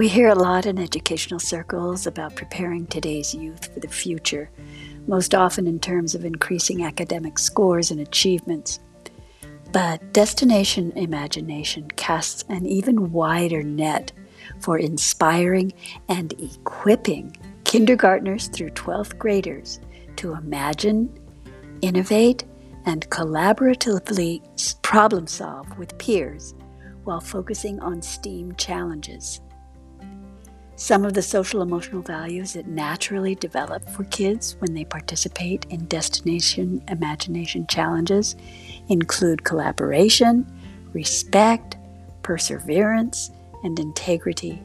We hear a lot in educational circles about preparing today's youth for the future, most often in terms of increasing academic scores and achievements. But Destination Imagination casts an even wider net for inspiring and equipping kindergartners through 12th graders to imagine, innovate, and collaboratively problem solve with peers while focusing on STEAM challenges. Some of the social emotional values that naturally develop for kids when they participate in destination imagination challenges include collaboration, respect, perseverance, and integrity.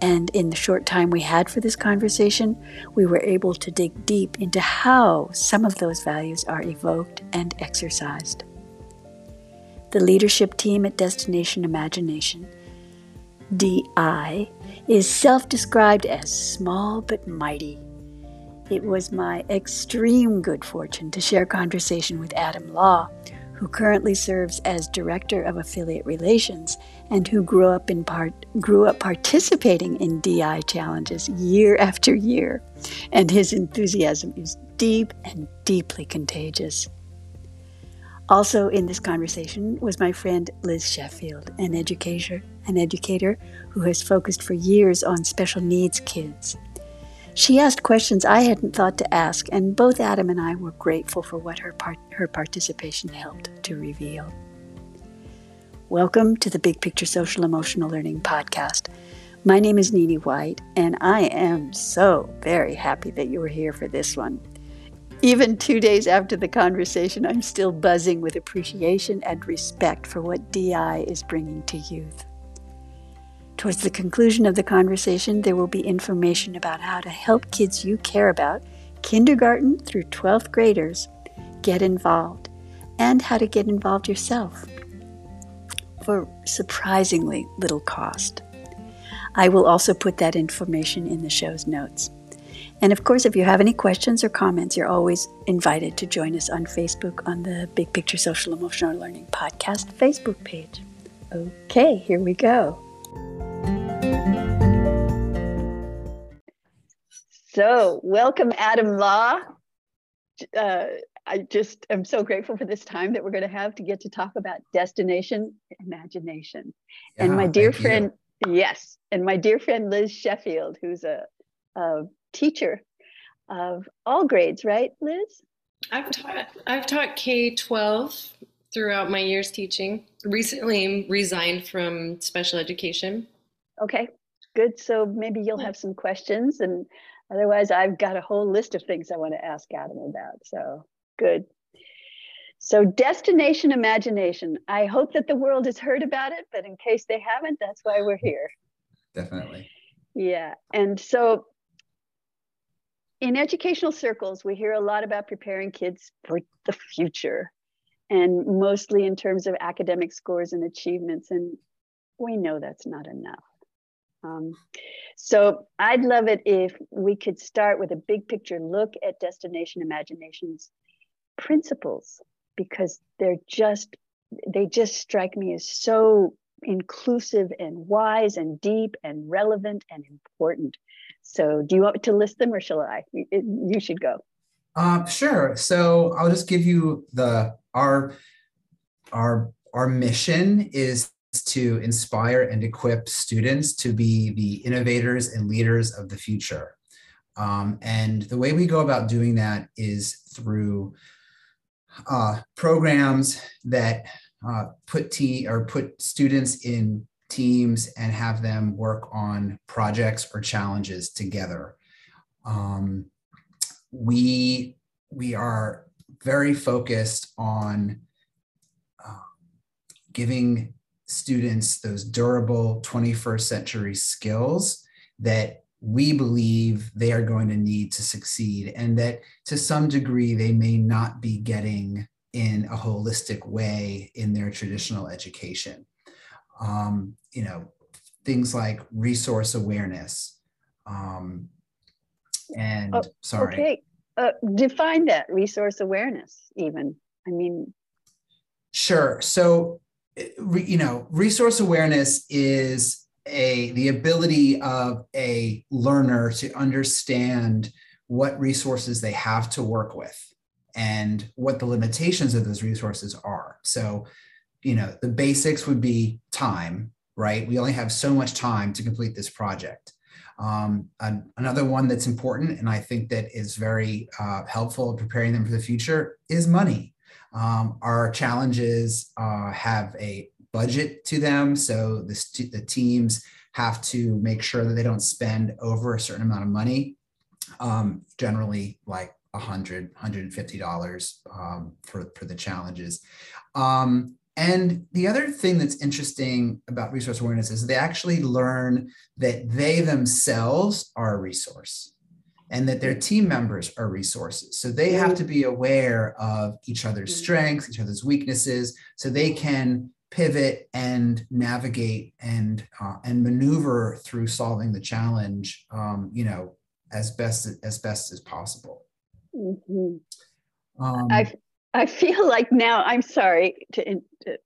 And in the short time we had for this conversation, we were able to dig deep into how some of those values are evoked and exercised. The leadership team at Destination Imagination, DI, is self described as small but mighty. It was my extreme good fortune to share conversation with Adam Law, who currently serves as Director of Affiliate Relations and who grew up in part grew up participating in DI challenges year after year. And his enthusiasm is deep and deeply contagious. Also in this conversation was my friend Liz Sheffield, an educator, an educator who has focused for years on special needs kids she asked questions I hadn't thought to ask, and both Adam and I were grateful for what her, part- her participation helped to reveal. Welcome to the Big Picture Social Emotional Learning Podcast. My name is Nini White, and I am so very happy that you are here for this one. Even two days after the conversation, I'm still buzzing with appreciation and respect for what DI is bringing to youth. Towards the conclusion of the conversation, there will be information about how to help kids you care about, kindergarten through 12th graders, get involved, and how to get involved yourself for surprisingly little cost. I will also put that information in the show's notes. And of course, if you have any questions or comments, you're always invited to join us on Facebook on the Big Picture Social Emotional Learning Podcast Facebook page. Okay, here we go. So, welcome, Adam Law. Uh, I just am so grateful for this time that we're going to have to get to talk about destination imagination. Yeah, and my dear friend, you. yes, and my dear friend Liz Sheffield, who's a, a teacher of all grades, right, Liz? I've taught I've taught K twelve throughout my years teaching. Recently resigned from special education. Okay, good. So maybe you'll have some questions and Otherwise, I've got a whole list of things I want to ask Adam about. So good. So, destination imagination. I hope that the world has heard about it, but in case they haven't, that's why we're here. Definitely. Yeah. And so, in educational circles, we hear a lot about preparing kids for the future, and mostly in terms of academic scores and achievements. And we know that's not enough. Um, so I'd love it if we could start with a big picture look at Destination Imagination's principles, because they're just, they just strike me as so inclusive and wise and deep and relevant and important. So do you want to list them or shall I? You should go. Uh, sure. So I'll just give you the, our, our, our mission is to inspire and equip students to be the innovators and leaders of the future. Um, and the way we go about doing that is through uh, programs that uh, put te- or put students in teams and have them work on projects or challenges together. Um, we we are very focused on uh, giving students those durable 21st century skills that we believe they are going to need to succeed and that to some degree they may not be getting in a holistic way in their traditional education. Um, you know things like resource awareness um, and oh, sorry. okay. Uh, define that resource awareness even. I mean sure. So you know, resource awareness is a the ability of a learner to understand what resources they have to work with and what the limitations of those resources are. So, you know, the basics would be time, right? We only have so much time to complete this project. Um, an, another one that's important, and I think that is very uh, helpful in preparing them for the future, is money. Um, our challenges uh, have a budget to them, so the, the teams have to make sure that they don't spend over a certain amount of money. Um, generally, like $100, $150 um, for, for the challenges. Um, and the other thing that's interesting about resource awareness is they actually learn that they themselves are a resource and that their team members are resources. So they have to be aware of each other's mm-hmm. strengths, each other's weaknesses, so they can pivot and navigate and uh, and maneuver through solving the challenge, um, you know, as best as best as possible. Mm-hmm. Um, I I feel like now I'm sorry to, to,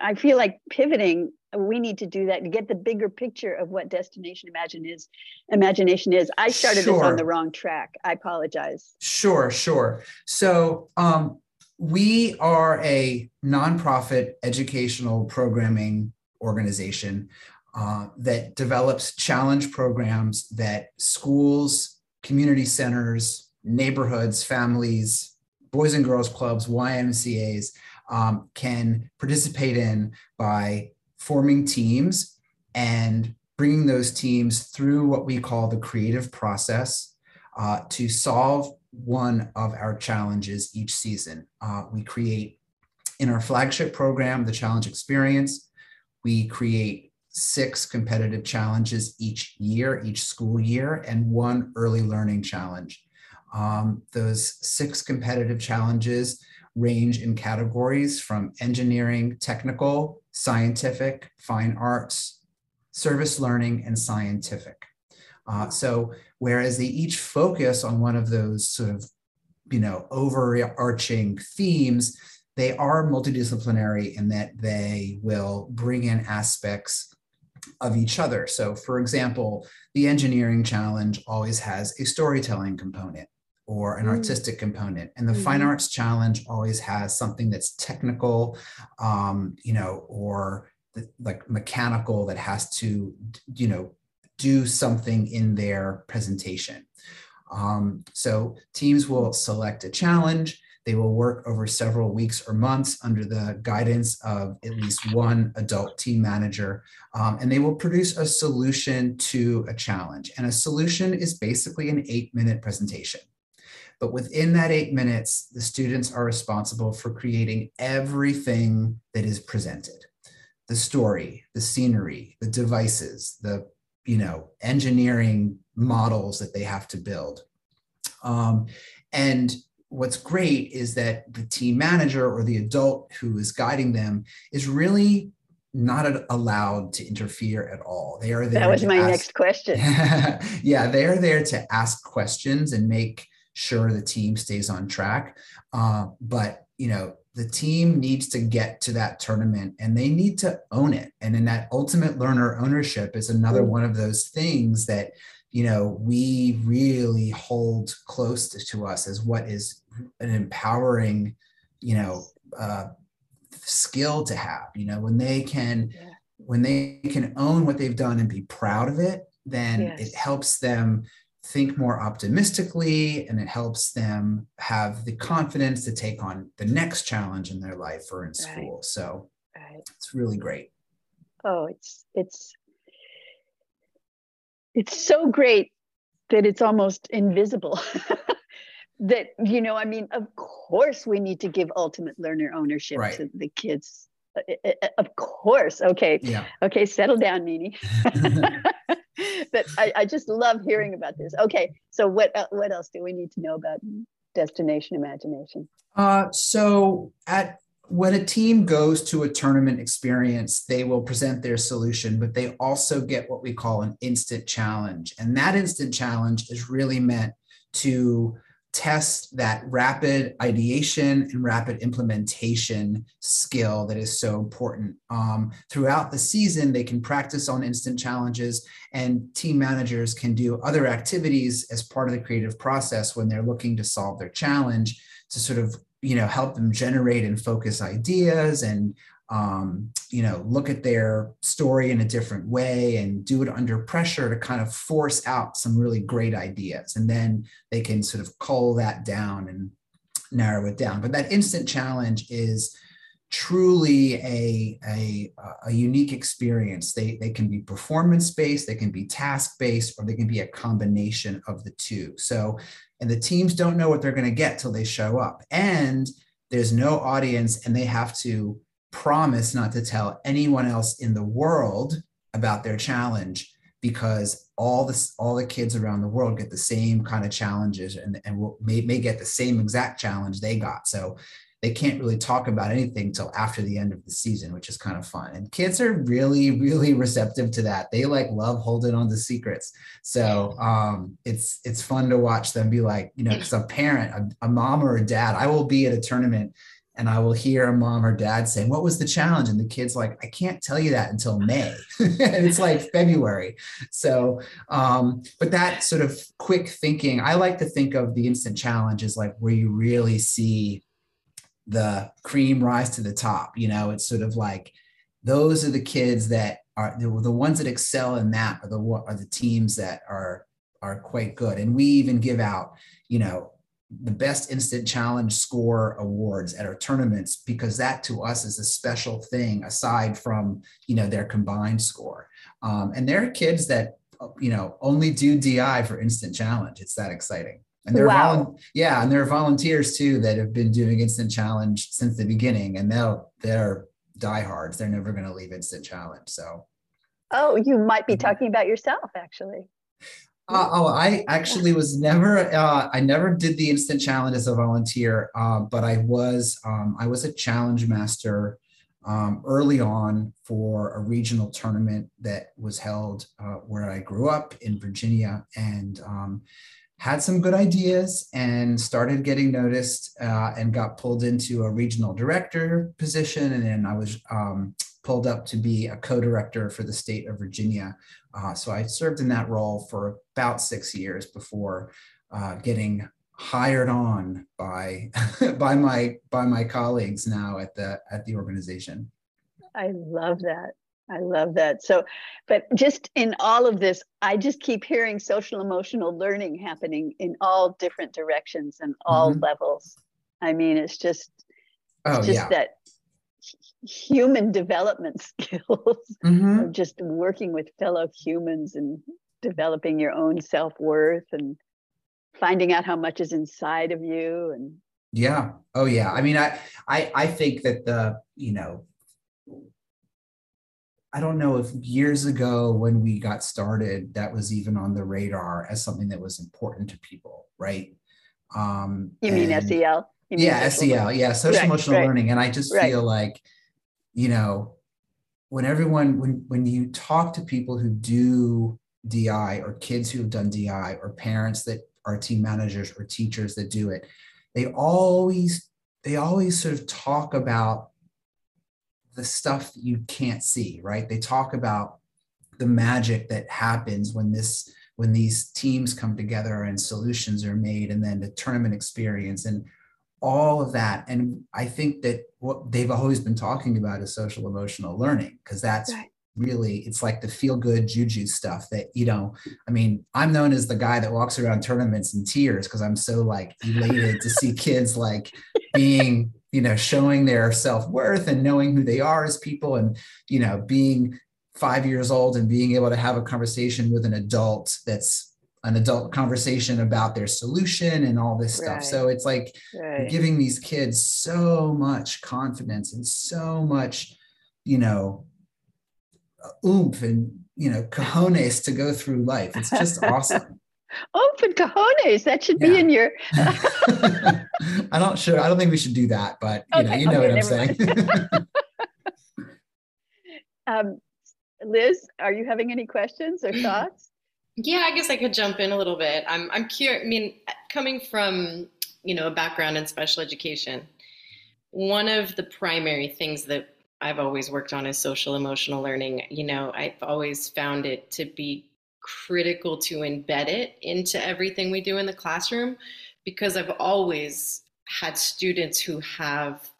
I feel like pivoting. We need to do that to get the bigger picture of what destination imagine is. Imagination is. I started sure. this on the wrong track. I apologize. Sure, sure. So um, we are a nonprofit educational programming organization uh, that develops challenge programs that schools, community centers, neighborhoods, families, boys and girls clubs, YMCA's um, can participate in by forming teams and bringing those teams through what we call the creative process uh, to solve one of our challenges each season. Uh, we create in our flagship program, the Challenge Experience, we create six competitive challenges each year, each school year, and one early learning challenge. Um, those six competitive challenges range in categories from engineering, technical, scientific, fine arts, service learning, and scientific. Uh, so whereas they each focus on one of those sort of, you know, overarching themes, they are multidisciplinary in that they will bring in aspects of each other. So for example, the engineering challenge always has a storytelling component or an mm. artistic component and the mm-hmm. fine arts challenge always has something that's technical um, you know or the, like mechanical that has to you know do something in their presentation um, so teams will select a challenge they will work over several weeks or months under the guidance of at least one adult team manager, um, and they will produce a solution to a challenge. And a solution is basically an eight minute presentation. But within that eight minutes, the students are responsible for creating everything that is presented the story, the scenery, the devices, the you know engineering models that they have to build. Um, and what's great is that the team manager or the adult who is guiding them is really not allowed to interfere at all. They are there. That was my ask, next question. yeah, they are there to ask questions and make sure the team stays on track. Uh, but you know, the team needs to get to that tournament and they need to own it. And in that ultimate learner ownership is another one of those things that you know we really hold close to, to us as what is an empowering you know uh, skill to have you know when they can yeah. when they can own what they've done and be proud of it then yes. it helps them think more optimistically and it helps them have the confidence to take on the next challenge in their life or in school right. so right. it's really great oh it's it's it's so great that it's almost invisible that you know i mean of course we need to give ultimate learner ownership right. to the kids uh, uh, uh, of course okay yeah. okay settle down Nini. but I, I, just love hearing about this. Okay so what what else do we need to know about destination imagination? Uh, so at when a team goes to a tournament experience they will present their solution but they also get what we call an instant challenge. And that instant challenge is really meant to test that rapid ideation and rapid implementation skill that is so important. Um, throughout the season, they can practice on instant challenges, and team managers can do other activities as part of the creative process when they're looking to solve their challenge to sort of you know help them generate and focus ideas and um, you know, look at their story in a different way and do it under pressure to kind of force out some really great ideas. And then they can sort of cull that down and narrow it down. But that instant challenge is truly a, a, a unique experience. They, they can be performance based, they can be task based, or they can be a combination of the two. So, and the teams don't know what they're going to get till they show up. And there's no audience, and they have to promise not to tell anyone else in the world about their challenge because all this all the kids around the world get the same kind of challenges and, and will, may, may get the same exact challenge they got. So they can't really talk about anything until after the end of the season which is kind of fun. And kids are really really receptive to that. They like love holding on to secrets. So um, it's it's fun to watch them be like you know because a parent a, a mom or a dad i will be at a tournament and I will hear a mom or dad saying, What was the challenge? And the kid's like, I can't tell you that until May. and it's like February. So, um, but that sort of quick thinking, I like to think of the instant challenge as like where you really see the cream rise to the top. You know, it's sort of like those are the kids that are the, the ones that excel in that are the are the teams that are are quite good. And we even give out, you know, the best instant challenge score awards at our tournaments because that to us is a special thing aside from you know their combined score. Um, and there are kids that you know only do di for instant challenge. It's that exciting. And they're wow. Volu- yeah and there are volunteers too that have been doing instant challenge since the beginning and they'll they're diehards. They're never going to leave instant challenge so. Oh you might be mm-hmm. talking about yourself actually uh, oh, I actually was never. Uh, I never did the instant challenge as a volunteer, uh, but I was. Um, I was a challenge master um, early on for a regional tournament that was held uh, where I grew up in Virginia, and um, had some good ideas and started getting noticed, uh, and got pulled into a regional director position, and then I was um, pulled up to be a co-director for the state of Virginia. Uh, so I served in that role for about six years before uh, getting hired on by by my by my colleagues now at the at the organization. I love that. I love that. So, but just in all of this, I just keep hearing social emotional learning happening in all different directions and all mm-hmm. levels. I mean, it's just, oh, it's just yeah. that human development skills mm-hmm. of just working with fellow humans and developing your own self-worth and finding out how much is inside of you and yeah. Oh yeah. I mean i i i think that the you know i don't know if years ago when we got started that was even on the radar as something that was important to people right? Um you mean sel yeah sel yeah social right, emotional right. learning and i just right. feel like you know, when everyone when when you talk to people who do DI or kids who have done DI or parents that are team managers or teachers that do it, they always they always sort of talk about the stuff that you can't see, right? They talk about the magic that happens when this when these teams come together and solutions are made and then the tournament experience and all of that. And I think that what they've always been talking about is social emotional learning, because that's right. really, it's like the feel good juju stuff that, you know, I mean, I'm known as the guy that walks around tournaments in tears because I'm so like elated to see kids like being, you know, showing their self worth and knowing who they are as people and, you know, being five years old and being able to have a conversation with an adult that's an adult conversation about their solution and all this stuff. Right. So it's like right. giving these kids so much confidence and so much, you know, oomph and you know cojones to go through life. It's just awesome. oomph and cojones. That should yeah. be in your. I'm not sure. I don't think we should do that, but you okay, know, you know okay, what I'm saying. um, Liz, are you having any questions or thoughts? Yeah, I guess I could jump in a little bit. I'm I'm curious. I mean, coming from you know a background in special education, one of the primary things that I've always worked on is social emotional learning. You know, I've always found it to be critical to embed it into everything we do in the classroom because I've always had students who have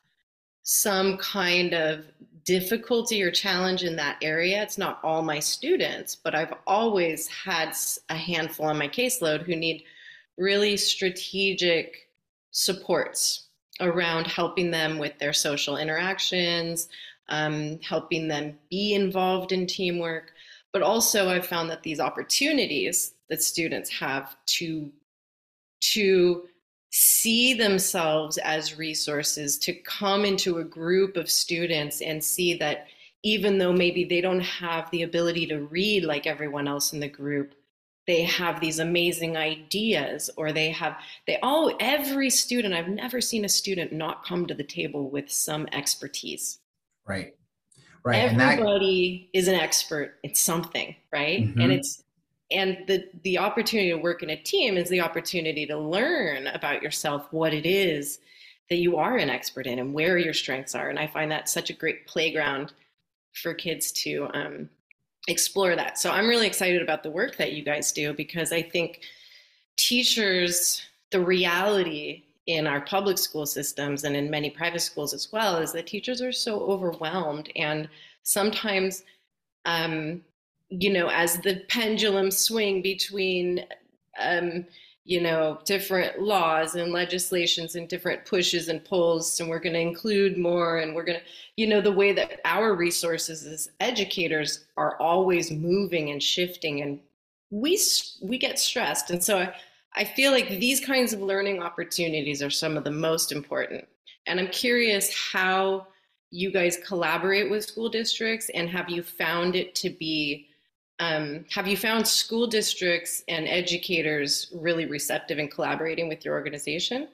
some kind of difficulty or challenge in that area. It's not all my students, but I've always had a handful on my caseload who need really strategic supports around helping them with their social interactions, um, helping them be involved in teamwork. But also, I've found that these opportunities that students have to to see themselves as resources, to come into a group of students and see that even though maybe they don't have the ability to read like everyone else in the group, they have these amazing ideas or they have they all every student i've never seen a student not come to the table with some expertise. Right. Right. Everybody that... is an expert in something right? Mm-hmm. and it's and the the opportunity to work in a team is the opportunity to learn about yourself what it is that you are an expert in and where your strengths are. And i find that such a great playground for kids to um, explore that. So i'm really excited about the work that you guys do because i think teachers the reality in our public school systems and in many private schools as well is that teachers are so overwhelmed and sometimes um, you know, as the pendulum swing between, um, you know, different laws and legislations and different pushes and pulls, and we're going to include more, and we're going to, you know, the way that our resources as educators are always moving and shifting, and we we get stressed, and so I, I feel like these kinds of learning opportunities are some of the most important. And I'm curious how you guys collaborate with school districts, and have you found it to be um, have you found school districts and educators really receptive in collaborating with your organization?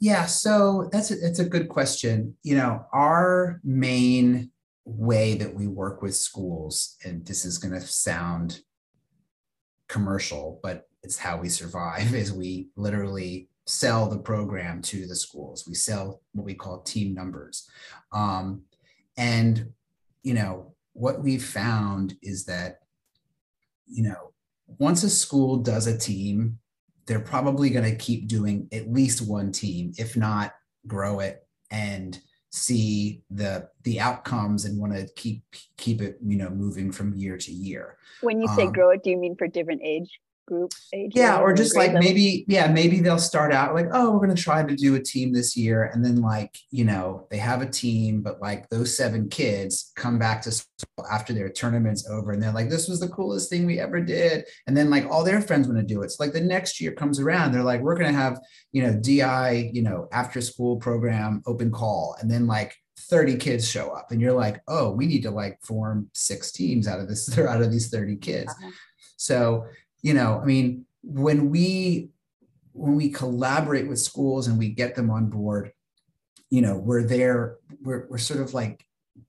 Yeah, so that's a, that's a good question. You know, our main way that we work with schools, and this is going to sound commercial, but it's how we survive, is we literally sell the program to the schools. We sell what we call team numbers. Um, and, you know, what we've found is that, you know, once a school does a team, they're probably going to keep doing at least one team, if not grow it and see the the outcomes and want to keep keep it you know moving from year to year. When you say um, grow it do you mean for different age group age yeah or just like level? maybe yeah maybe they'll start out like oh we're going to try to do a team this year and then like you know they have a team but like those seven kids come back to school after their tournament's over and they're like this was the coolest thing we ever did and then like all their friends want to do it so like the next year comes around they're like we're going to have you know di you know after school program open call and then like 30 kids show up and you're like oh we need to like form six teams out of this out of these 30 kids uh-huh. so you know, I mean, when we when we collaborate with schools and we get them on board, you know, we're there, we're, we're sort of like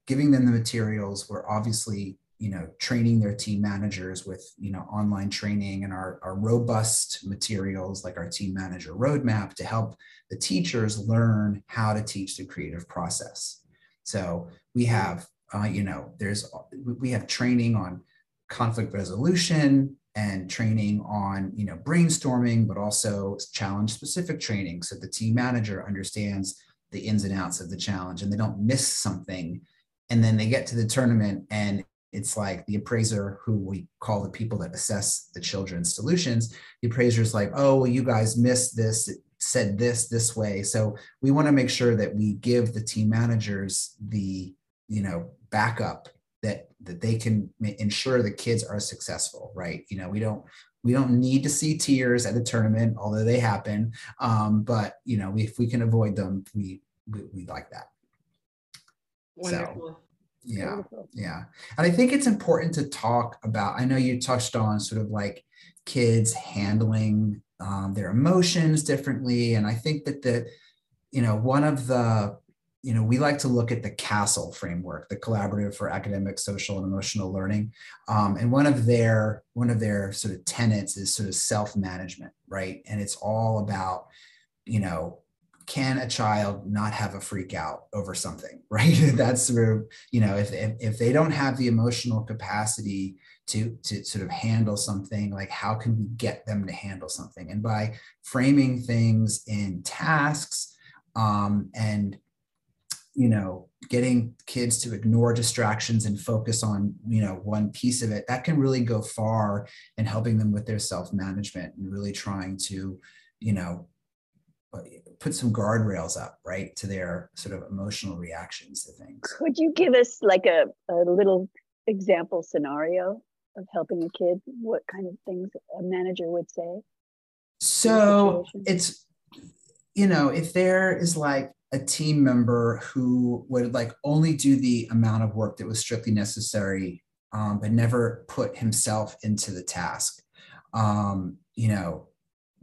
giving them the materials. We're obviously, you know, training their team managers with, you know, online training and our, our robust materials like our team manager roadmap to help the teachers learn how to teach the creative process. So we have, uh, you know, there's, we have training on conflict resolution, and training on you know brainstorming but also challenge specific training so the team manager understands the ins and outs of the challenge and they don't miss something. And then they get to the tournament and it's like the appraiser who we call the people that assess the children's solutions the appraiser is like oh well you guys missed this. It said this this way. So we want to make sure that we give the team managers the you know backup that that they can ensure the kids are successful right? You know we don't we don't need to see tears at a tournament although they happen. Um, but you know if we can avoid them we we, we like that. Wonderful. so yeah Wonderful. yeah. And i think it's important to talk about i know you touched on sort of like kids handling um, their emotions differently. And i think that the you know one of the you know, we like to look at the CASEL framework, the Collaborative for Academic, Social, and Emotional Learning. Um, and one of their one of their sort of tenets is sort of self-management, right? And it's all about, you know, can a child not have a freak out over something, right? That's sort of, you know, if, if, if they don't have the emotional capacity to, to sort of handle something, like how can we get them to handle something? And by framing things in tasks um, and you know getting kids to ignore distractions and focus on you know one piece of it that can really go far in helping them with their self management and really trying to you know put some guardrails up right to their sort of emotional reactions to things. Could you give us like a, a little example scenario of helping a kid? What kind of things a manager would say so it's you know if there is like a team member who would like only do the amount of work that was strictly necessary, um, but never put himself into the task. Um, you know,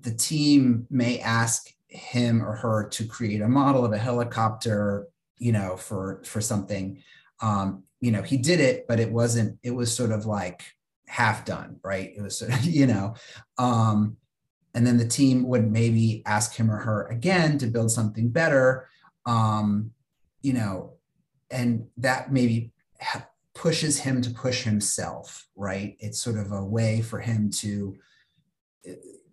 the team may ask him or her to create a model of a helicopter, you know, for for something. Um, you know, he did it, but it wasn't. It was sort of like half done, right? It was, sort of, you know, um, and then the team would maybe ask him or her again to build something better um, you know, and that maybe pushes him to push himself, right? It's sort of a way for him to,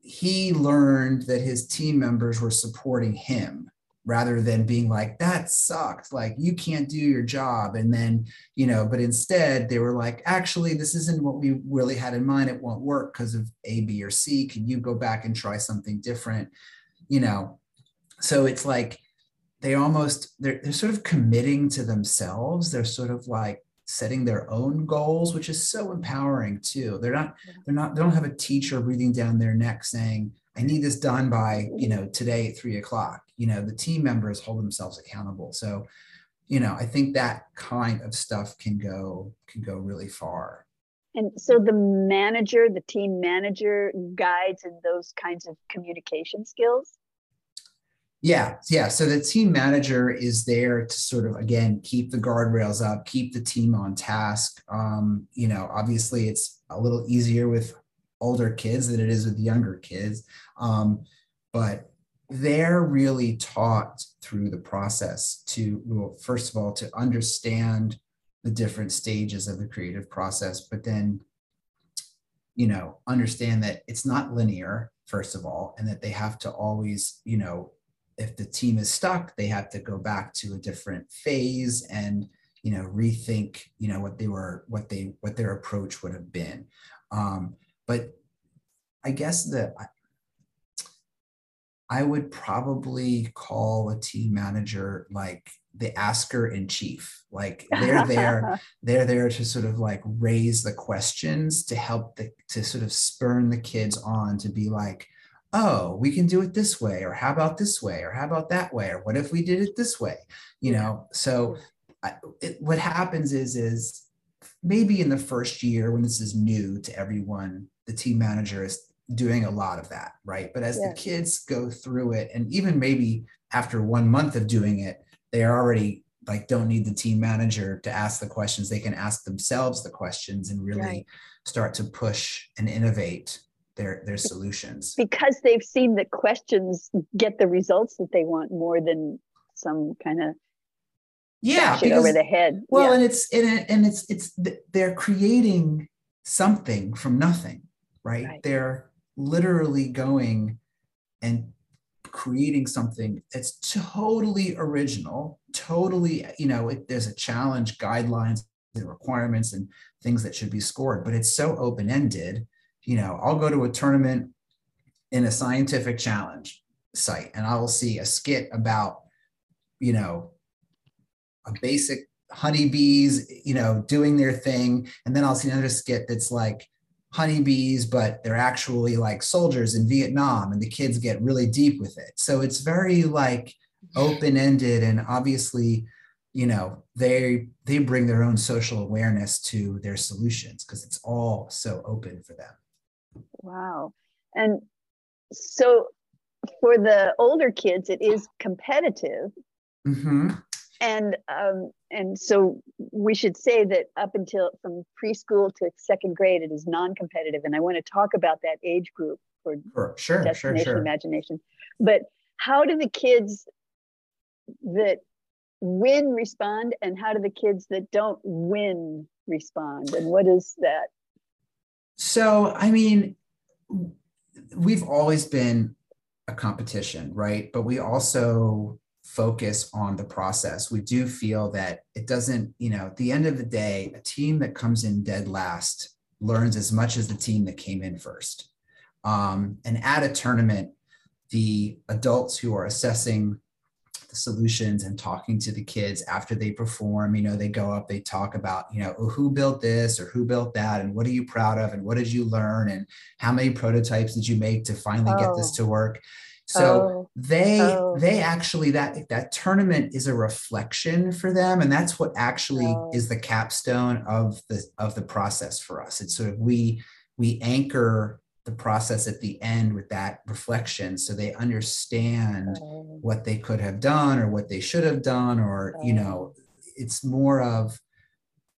he learned that his team members were supporting him rather than being like, that sucked, like you can't do your job. And then, you know, but instead they were like, actually, this isn't what we really had in mind. It won't work because of A, B, or C. Can you go back and try something different? You know, so it's like they almost they're, they're sort of committing to themselves. They're sort of like setting their own goals which is so empowering too. They're not they're not they don't have a teacher breathing down their neck saying i need this done by you know today at three o'clock. You know the team members hold themselves accountable. So you know i think that kind of stuff can go can go really far. And so the manager the team manager guides in those kinds of communication skills yeah, yeah. So the team manager is there to sort of again keep the guardrails up, keep the team on task. Um, you know, obviously it's a little easier with older kids than it is with younger kids, um, but they're really taught through the process to well, first of all to understand the different stages of the creative process, but then you know understand that it's not linear first of all and that they have to always you know if the team is stuck, they have to go back to a different phase and you know rethink you know what they were what they what their approach would have been. Um, but I guess that I would probably call a team manager like the asker in chief. Like they're there, they're there to sort of like raise the questions to help the to sort of spurn the kids on to be like, oh, we can do it this way, or how about this way, or how about that way, or what if we did it this way? You know, so I, it, what happens is is maybe in the first year when this is new to everyone, the team manager is doing a lot of that, right? But as yeah. the kids go through it, and even maybe after one month of doing it, they are already like don't need the team manager to ask the questions they can ask themselves the questions and really right. start to push and innovate their their solutions because they've seen that questions get the results that they want more than some kind of yeah because, over the head well yeah. and it's and, and it's it's they're creating something from nothing right, right. they're literally going and creating something that's totally original totally you know it, there's a challenge guidelines and requirements and things that should be scored but it's so open-ended you know, I'll go to a tournament in a scientific challenge site and I will see a skit about, you know, a basic honeybees, you know, doing their thing. And then I'll see another skit that's like honeybees, but they're actually like soldiers in Vietnam and the kids get really deep with it. So it's very like open ended and obviously you know they they bring their own social awareness to their solutions because it's all so open for them Wow. And so for the older kids, it is competitive. Mm-hmm. and um, and so we should say that up until from preschool to second grade, it is non-competitive, and I want to talk about that age group for sure, sure, destination sure, sure. imagination. But how do the kids that win respond, and how do the kids that don't win respond, and what is that? So, I mean, we've always been a competition, right? But we also focus on the process. We do feel that it doesn't, you know, at the end of the day, a team that comes in dead last learns as much as the team that came in first. Um, and at a tournament, the adults who are assessing solutions and talking to the kids after they perform, you know, they go up, they talk about, you know, oh, who built this or who built that and what are you proud of and what did you learn and how many prototypes did you make to finally oh. get this oh. to work? So oh, they oh. they actually that that tournament is a reflection for them, and that's what actually oh. is the capstone of the of the process for us. It's sort of we we anchor the process at the end with that reflection, so they understand oh. what they could have done or what they should have done, or you oh. know, it's more of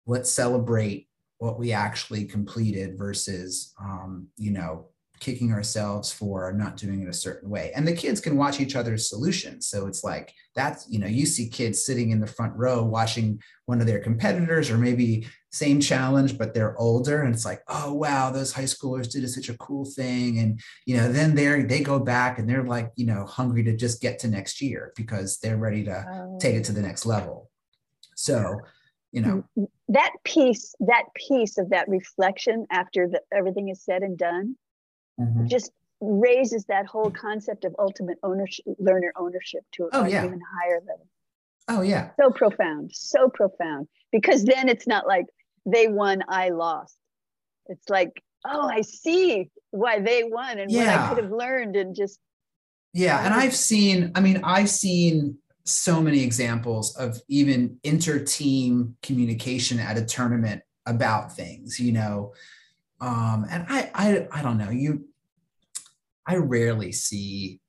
let's celebrate what we actually completed versus um, you know kicking ourselves for not doing it a certain way. And the kids can watch each other's solutions. So it's like that's, you know, you see kids sitting in the front row watching one of their competitors or maybe same challenge, but they're older. And it's like, oh wow, those high schoolers did such a cool thing. And you know, then they're they go back and they're like, you know, hungry to just get to next year because they're ready to oh. take it to the next level. So you know mm-hmm. that piece that piece of that reflection after the, everything is said and done mm-hmm. just raises that whole concept of ultimate ownership, learner ownership to oh, an yeah. even higher level. Oh yeah. So profound, so profound. Because then it's not like they won, I lost. It's like, oh, I see why they won and yeah. what I could have learned and just Yeah, and I've seen, I mean, I've seen so many examples of even inter-team communication at a tournament about things, you know, um, and I, I, I don't know. You, I rarely see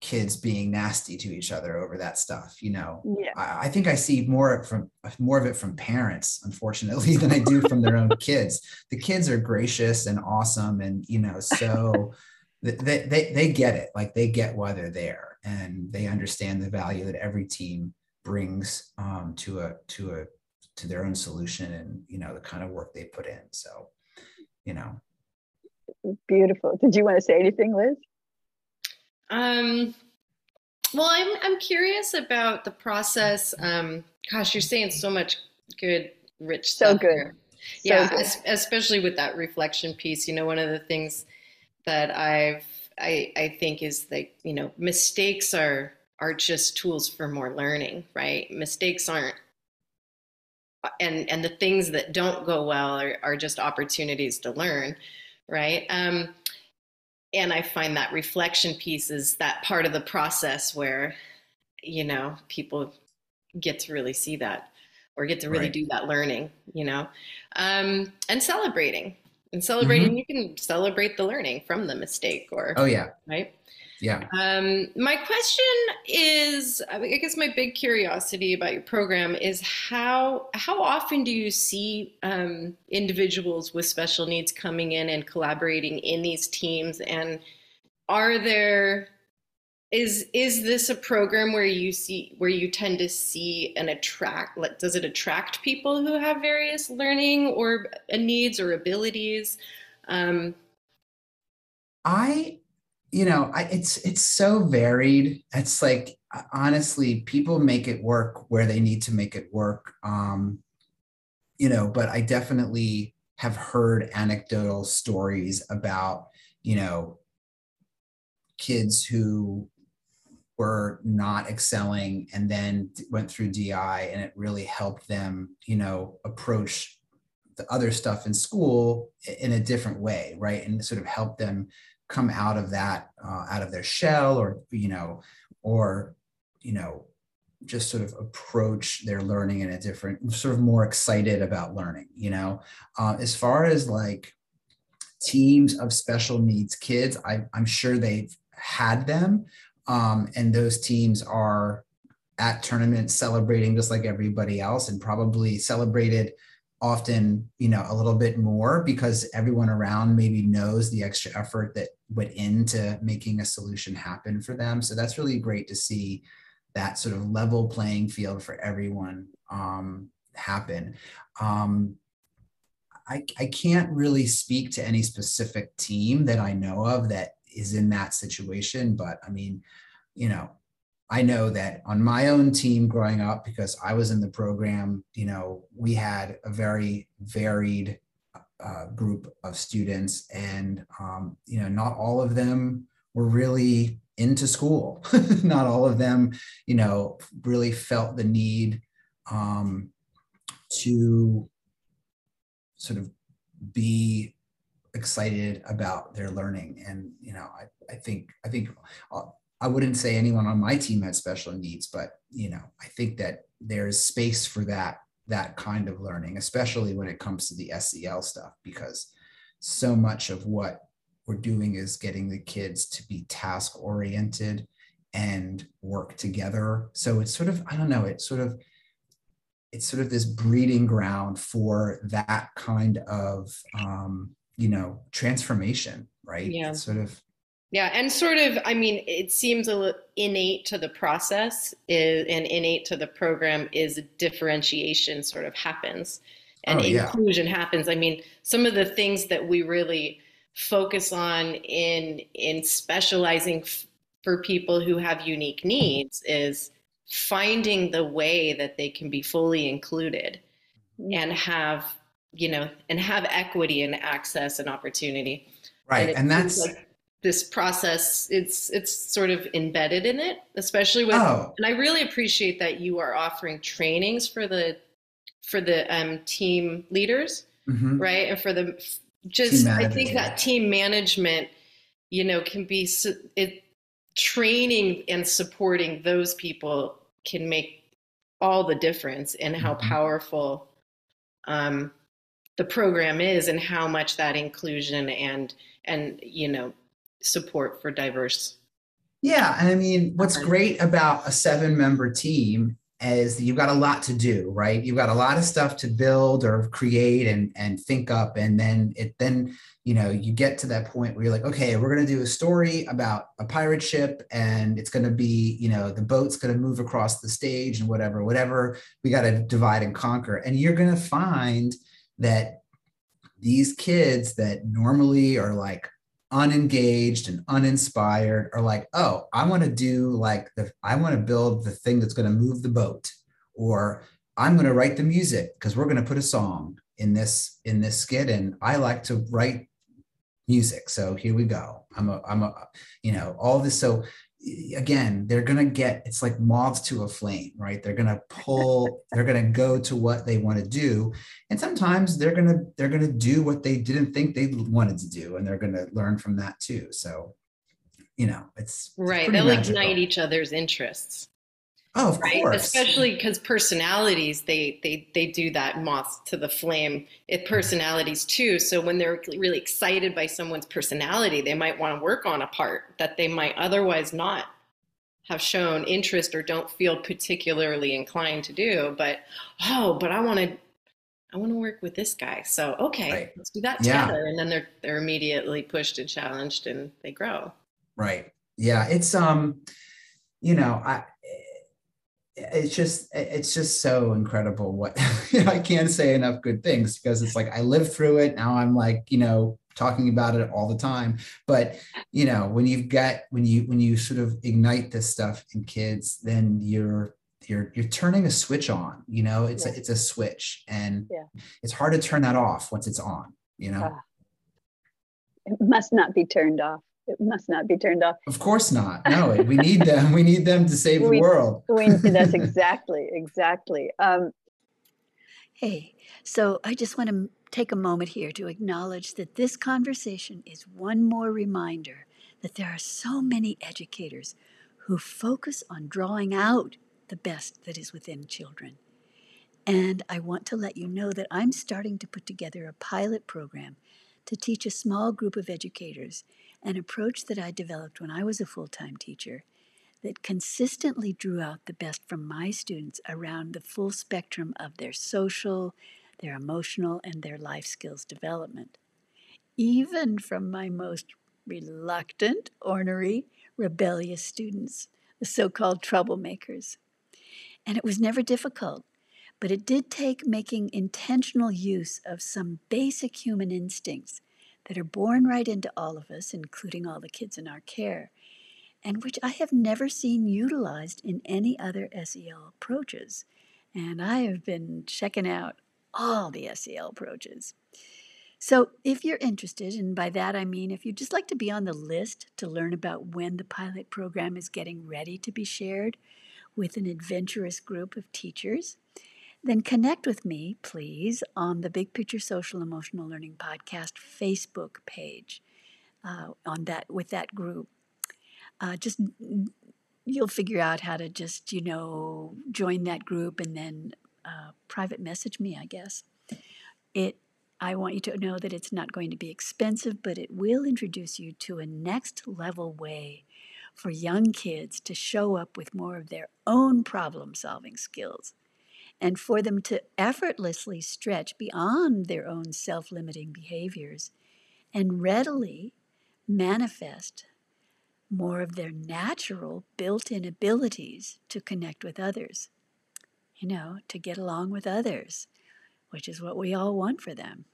kids being nasty to each other over that stuff. You know, yeah. I, I, think I see more from more of it from parents, unfortunately, than I do from their own kids. The kids are gracious and awesome, and you know, so they, they they get it. Like they get why they're there, and they understand the value that every team brings um, to a to a to their own solution and you know the kind of work they put in. So you know. Beautiful. Did you want to say anything liz? Um well i'm i'm curious about the process. Um gosh you're saying so much good rich so good. here. So yeah good. especially with that reflection piece you know one of the things that i've i i think is that you know mistakes are are just tools for more learning right? Mistakes aren't and and the things that don't go well are, are just opportunities to learn right um, and i find that reflection piece is that part of the process where you know people get to really see that or get to really right. do that learning you know um, and celebrating and celebrating mm-hmm. you can celebrate the learning from the mistake or oh yeah right yeah. Um, my question is, I guess my big curiosity about your program is how how often do you see um, individuals with special needs coming in and collaborating in these teams, and are there is is this a program where you see where you tend to see and attract like does it attract people who have various learning or uh, needs or abilities um, i you know I, it's it's so varied it's like honestly people make it work where they need to make it work um you know but i definitely have heard anecdotal stories about you know kids who were not excelling and then went through DI and it really helped them, you know, approach the other stuff in school in a different way, right? And sort of help them come out of that uh, out of their shell or you know or you know just sort of approach their learning in a different sort of more excited about learning you know? Uh, as far as like teams of special needs kids I, i'm sure they've had them um, and those teams are at tournaments celebrating just like everybody else and probably celebrated often you know a little bit more because everyone around maybe knows the extra effort that went into making a solution happen for them. So that's really great to see that sort of level playing field for everyone um, happen. Um, I, I can't really speak to any specific team that i know of that is in that situation but i mean you know I know that on my own team growing up, because I was in the program, you know, we had a very varied uh, group of students, and um, you know, not all of them were really into school. not all of them, you know, really felt the need um, to sort of be excited about their learning and you know i, I think i think uh, I wouldn't say anyone on my team had special needs, but you know, I think that there's space for that that kind of learning, especially when it comes to the SEL stuff, because so much of what we're doing is getting the kids to be task oriented and work together. So it's sort of, I don't know, it's sort of it's sort of this breeding ground for that kind of um, you know transformation, right? Yeah. It's sort of yeah, and sort of, I mean, it seems a little innate to the process is, and innate to the program is differentiation sort of happens and oh, yeah. inclusion happens. I mean, some of the things that we really focus on in in specializing f- for people who have unique needs is finding the way that they can be fully included mm-hmm. and have you know and have equity and access and opportunity right and, and that's like this process it's it's sort of embedded in it especially with oh. and i really appreciate that you are offering trainings for the for the um, team leaders mm-hmm. right and for the just i think that team management you know can be it training and supporting those people can make all the difference in how mm-hmm. powerful um, the program is and how much that inclusion and and you know support for diverse yeah and i mean what's great about a seven member team is you've got a lot to do right? You've got a lot of stuff to build or create and and think up and then it then you know you get to that point where you're like okay we're going to do a story about a pirate ship and it's going to be you know the boat's going to move across the stage and whatever whatever we got to divide and conquer. And you're going to find that these kids that normally are like unengaged and uninspired are like, oh, I want to do like the, I want to build the thing that's going to move the boat, or I'm going to write the music because we're going to put a song in this in this skit, and I like to write music, so here we go. I'm a I'm a you know all this. So again they're going to get it's like moths to a flame right? They're going to pull they're going to go to what they want to do. And sometimes they're going to they're going to do what they didn't think they wanted to do and they're going to learn from that too. So you know it's, it's right they'll magical. ignite each other's interests Oh, of right? course. Especially because personalities, they they they do that moth to the flame. It personalities too. So when they're really excited by someone's personality, they might want to work on a part that they might otherwise not have shown interest or don't feel particularly inclined to do. But oh, but I want to I want to work with this guy. So okay, right. let's do that together. Yeah. And then they're they're immediately pushed and challenged and they grow. Right. Yeah. It's um, you know, I it's just it's just so incredible what I can't say enough good things because it's like I lived through it. Now I'm like you know talking about it all the time. But you know when you've got when you when you sort of ignite this stuff in kids then you're you're you're turning a switch on you know? It's yeah. a, it's a switch and yeah. it's hard to turn that off once it's on you know? Uh, it must not be turned off it must not be turned off. Of course not. No, we need them. We need them to save we, the world. we, that's exactly, exactly. Um, hey, so I just want to take a moment here to acknowledge that this conversation is one more reminder that there are so many educators who focus on drawing out the best that is within children. And I want to let you know that I'm starting to put together a pilot program to teach a small group of educators an approach that I developed when I was a full time teacher that consistently drew out the best from my students around the full spectrum of their social, their emotional, and their life skills development. Even from my most reluctant, ornery, rebellious students, the so called troublemakers. And it was never difficult, but it did take making intentional use of some basic human instincts that are born right into all of us, including all the kids in our care, and which I have never seen utilized in any other SEL approaches. And I have been checking out all the SEL approaches. So, if you're interested, and by that I mean if you'd just like to be on the list to learn about when the pilot program is getting ready to be shared with an adventurous group of teachers, then connect with me, please, on the Big Picture Social Emotional Learning Podcast Facebook page. Uh, on that with that group, uh, just you'll figure out how to just you know join that group and then uh, private message me. I guess it. I want you to know that it's not going to be expensive, but it will introduce you to a next level way for young kids to show up with more of their own problem solving skills and for them to effortlessly stretch beyond their own self limiting behaviors and readily manifest more of their natural built in abilities to connect with others, you know, to get along with others, which is what we all want for them.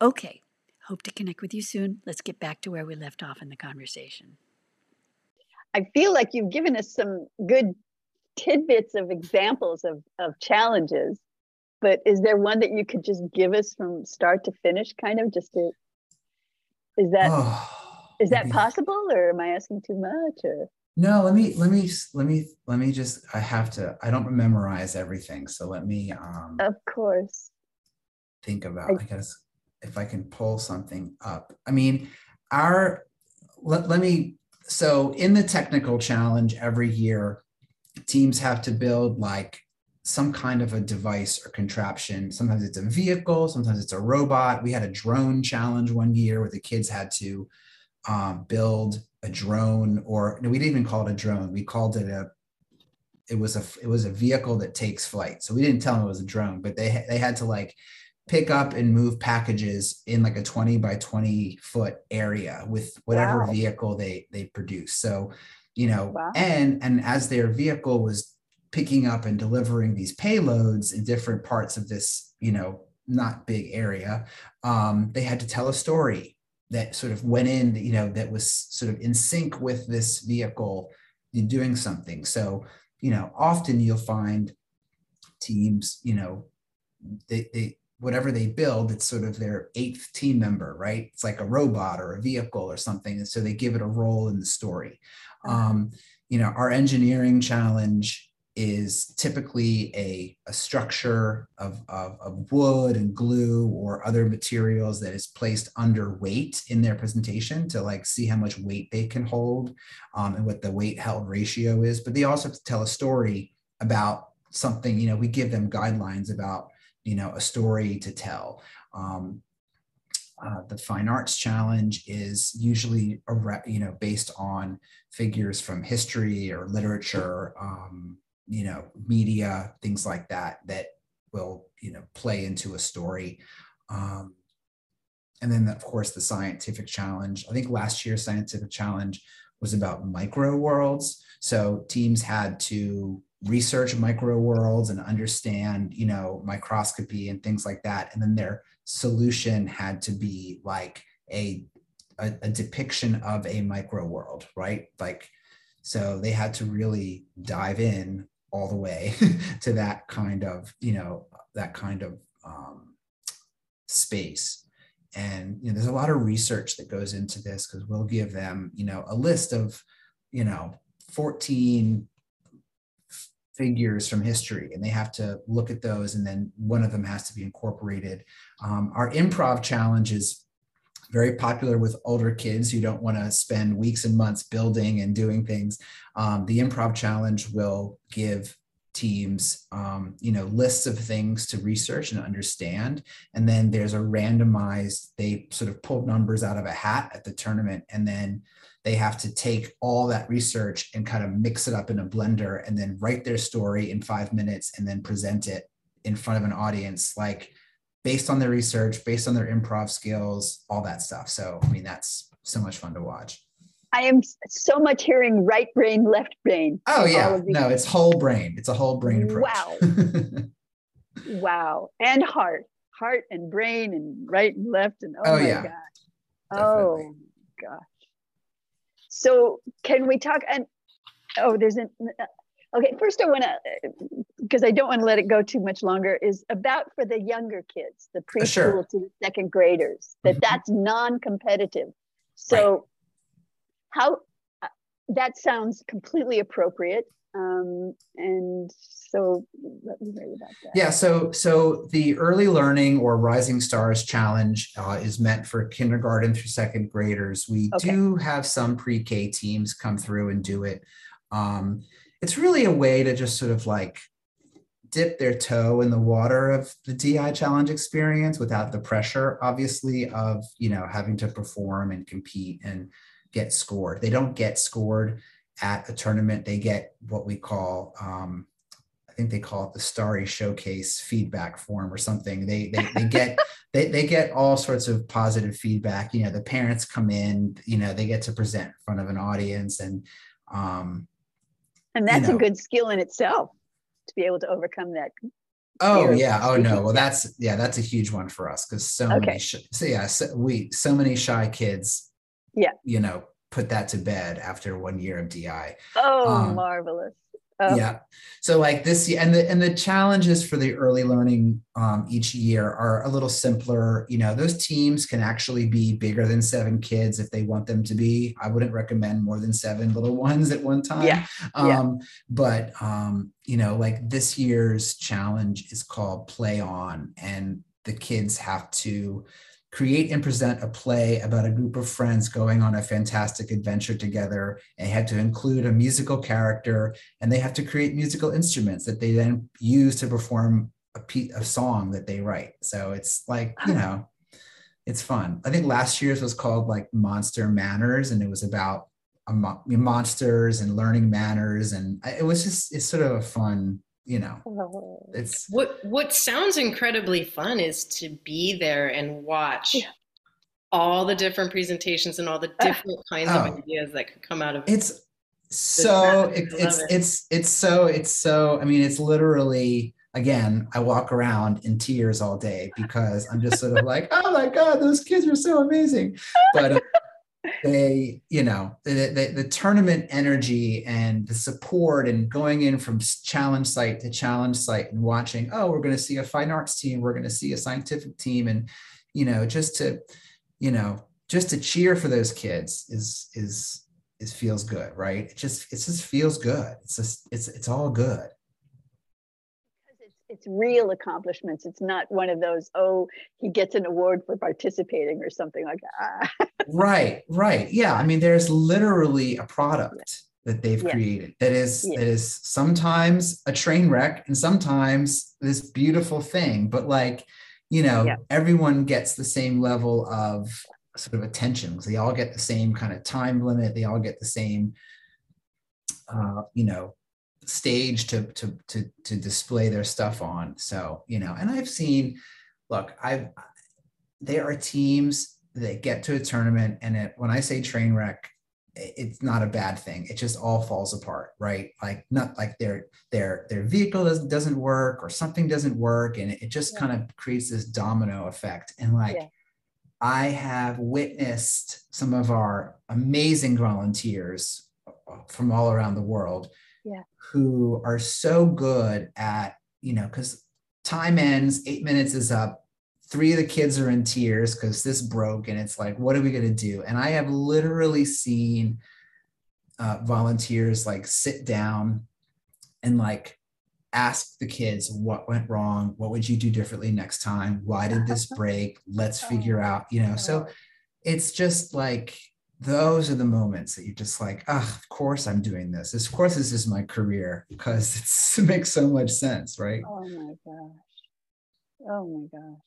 Okay, hope to connect with you soon. Let's get back to where we left off in the conversation. I feel like you've given us some good tidbits of examples of, of challenges, but is there one that you could just give us from start to finish, kind of just to, is that oh, is that possible or am I asking too much or? No, let me let me let me let me just I have to I don't memorize everything. So let me um Of course. think about I, I guess if I can pull something up. I mean, our let, let me so in the technical challenge every year, teams have to build like some kind of a device or contraption. Sometimes it's a vehicle, sometimes it's a robot. We had a drone challenge one year where the kids had to um, build a drone, or no, we didn't even call it a drone. We called it a. It was a it was a vehicle that takes flight. So we didn't tell them it was a drone, but they they had to like pick up and move packages in like a 20 by 20 foot area with whatever wow. vehicle they they produce so you know wow. and and as their vehicle was picking up and delivering these payloads in different parts of this you know not big area um, they had to tell a story that sort of went in you know that was sort of in sync with this vehicle doing something so you know often you'll find teams you know they, they whatever they build, it's sort of their eighth team member, right? It's like a robot or a vehicle or something. And so they give it a role in the story. Um, you know, our engineering challenge is typically a, a structure of, of, of, wood and glue or other materials that is placed under weight in their presentation to like see how much weight they can hold um, and what the weight held ratio is. But they also have to tell a story about something, you know, we give them guidelines about you know a story to tell um, uh, the fine arts challenge is usually you know based on figures from history or literature um, you know media things like that that will you know play into a story. Um, and then of course the scientific challenge. I think last year's scientific challenge was about micro worlds. So teams had to research micro worlds and understand you know microscopy and things like that. And then their solution had to be like a a, a depiction of a micro world right? Like so they had to really dive in all the way to that kind of you know that kind of um, space. And you know there's a lot of research that goes into this because we'll give them you know a list of you know 14 figures from history and they have to look at those and then one of them has to be incorporated. Um, our improv challenge is very popular with older kids who don't want to spend weeks and months building and doing things. Um, the improv challenge will give teams um, you know lists of things to research and understand and then there's a randomized they sort of pull numbers out of a hat at the tournament and then they have to take all that research and kind of mix it up in a blender and then write their story in five minutes and then present it in front of an audience like based on their research based on their improv skills all that stuff so i mean that's so much fun to watch I am so much hearing right brain, left brain. Oh yeah, no, it's whole brain. It's a whole brain approach. Wow, wow, and heart, heart and brain and right and left and oh, oh my yeah. god, Definitely. oh gosh. So can we talk? And oh, there's an okay. First, I want to because I don't want to let it go too much longer. Is about for the younger kids, the preschool sure. to the second graders. That mm-hmm. that's non-competitive. So. Right how uh, that sounds completely appropriate um, and so let me hear about that yeah so so the early learning or rising stars challenge uh, is meant for kindergarten through second graders we okay. do have some pre-k teams come through and do it um, it's really a way to just sort of like dip their toe in the water of the DI challenge experience without the pressure obviously of you know having to perform and compete and get scored. They don't get scored at a tournament. They get what we call, um, I think they call it the Starry Showcase feedback form or something. They they, they get they, they get all sorts of positive feedback. You know, the parents come in. You know, they get to present in front of an audience, and um, and that's you know, a good skill in itself to be able to overcome that Oh yeah. Oh no. Well, that's yeah. That's a huge one for us because so okay. many. Sh- so yeah. So we so many shy kids yeah you know put that to bed after one year of DI oh um, marvelous. Oh. yeah. So like this and the and the challenges for the early learning um, each year are a little simpler. You know those teams can actually be bigger than seven kids if they want them to be. I wouldn't recommend more than seven little ones at one time. Yeah, um, yeah. but um, you know like this year's challenge is called play on and the kids have to create and present a play about a group of friends going on a fantastic adventure together. And had to include a musical character, and they have to create musical instruments that they then use to perform a, piece, a song that they write. So it's like, you know, it's fun. I think last year's was called like Monster Manners, and it was about mo- monsters and learning manners. And uh, it was just, it's sort of a fun you know oh. it's what what sounds incredibly fun is to be there and watch yeah. all the different presentations and all the different kinds oh. of ideas that could come out of it's so it, it's it. it's it's so it's so i mean it's literally again i walk around in tears all day because i'm just sort of like oh my god those kids are so amazing but uh, they you know the, the, the tournament energy and the support and going in from challenge site to challenge site and watching oh we're going to see a fine arts team we're going to see a scientific team. And you know just to you know just to cheer for those kids is is is feels good right? It just it just feels good. It's just it's it's all good it's real accomplishments. It's not one of those, oh, he gets an award for participating or something like that. right, right. Yeah. I mean, there's literally a product yeah. that they've yeah. created that is yeah. that is sometimes a train wreck and sometimes this beautiful thing. But like, you know, everyone gets the same level of sort of attention because they all get the same kind of time limit, they all get the same uh, you know, stage to to to to display their stuff on. So you know, and I've seen, look, I've there are teams that get to a tournament, and it, when I say train wreck, it's not a bad thing. It just all falls apart, right? Like not like their their their vehicle doesn't doesn't work or something doesn't work, and it just yeah. kind of creates this domino effect. And like. Yeah. I have witnessed some of our amazing volunteers from all around the world yeah. who are so good at, you know, because time ends, eight minutes is up. Three of the kids are in tears because this broke, and it's like, what are we going to do? And I have literally seen uh, volunteers like sit down and like ask the kids what went wrong what would you do differently next time why did this break let's figure out you know so it's just like those are the moments that you're just like, ah, of course I'm doing this. Of course this is my career because it makes so much sense, right? Oh my gosh. Oh my gosh.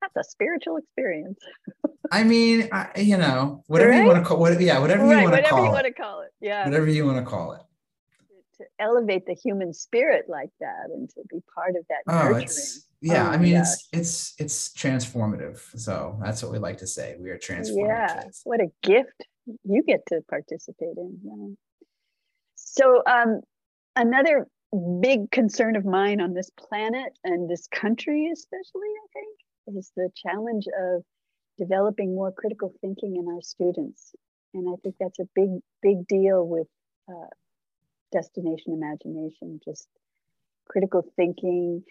That's a spiritual experience. I mean, I, you know, whatever right? you want to call what yeah, whatever right, you want to call it. whatever you want to call it. Yeah. Whatever you want to call it. To elevate the human spirit like that and to be part of that oh, nurturing. It's, yeah, oh I mean it's it's it's transformative. So that's what we like to say. We are transformative. Yeah, kids. what a gift you get to participate in. Yeah. So um another big concern of mine on this planet and this country especially, I think, is the challenge of developing more critical thinking in our students. And I think that's a big, big deal with uh, destination imagination, just critical thinking.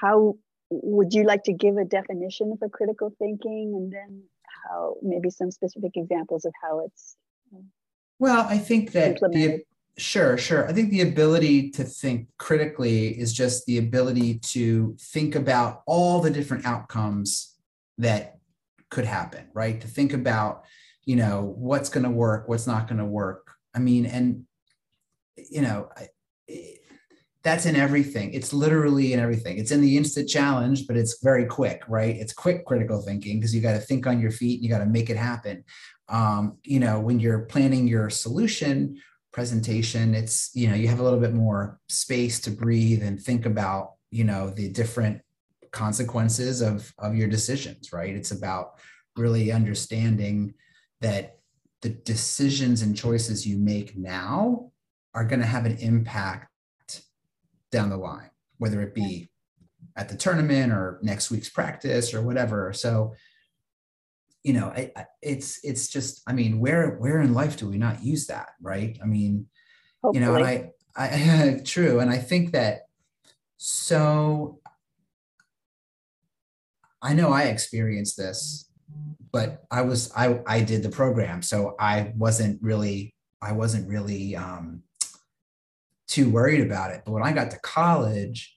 How would you like to give a definition for critical thinking? And then how maybe some specific examples of how it's well i think that the, sure sure. I think the ability to think critically is just the ability to think about all the different outcomes that could happen right? To think about you know what's going to work what's not going to work. I mean and you know that's in everything. It's literally in everything. It's in the instant challenge, but it's very quick, right? It's quick critical thinking because you got to think on your feet and you got to make it happen. Um, you know, when you're planning your solution presentation, it's, you know, you have a little bit more space to breathe and think about, you know, the different consequences of, of your decisions, right? It's about really understanding that the decisions and choices you make now are going to have an impact down the line, whether it be at the tournament or next week's practice or whatever. So, you know, I, I, it's it's just, I mean, where where in life do we not use that, right? I mean, Hopefully. you know, and I, I true, and I think that so. I know I experienced this, but I was I I did the program, so I wasn't really I wasn't really um, too worried about it. But when I got to college,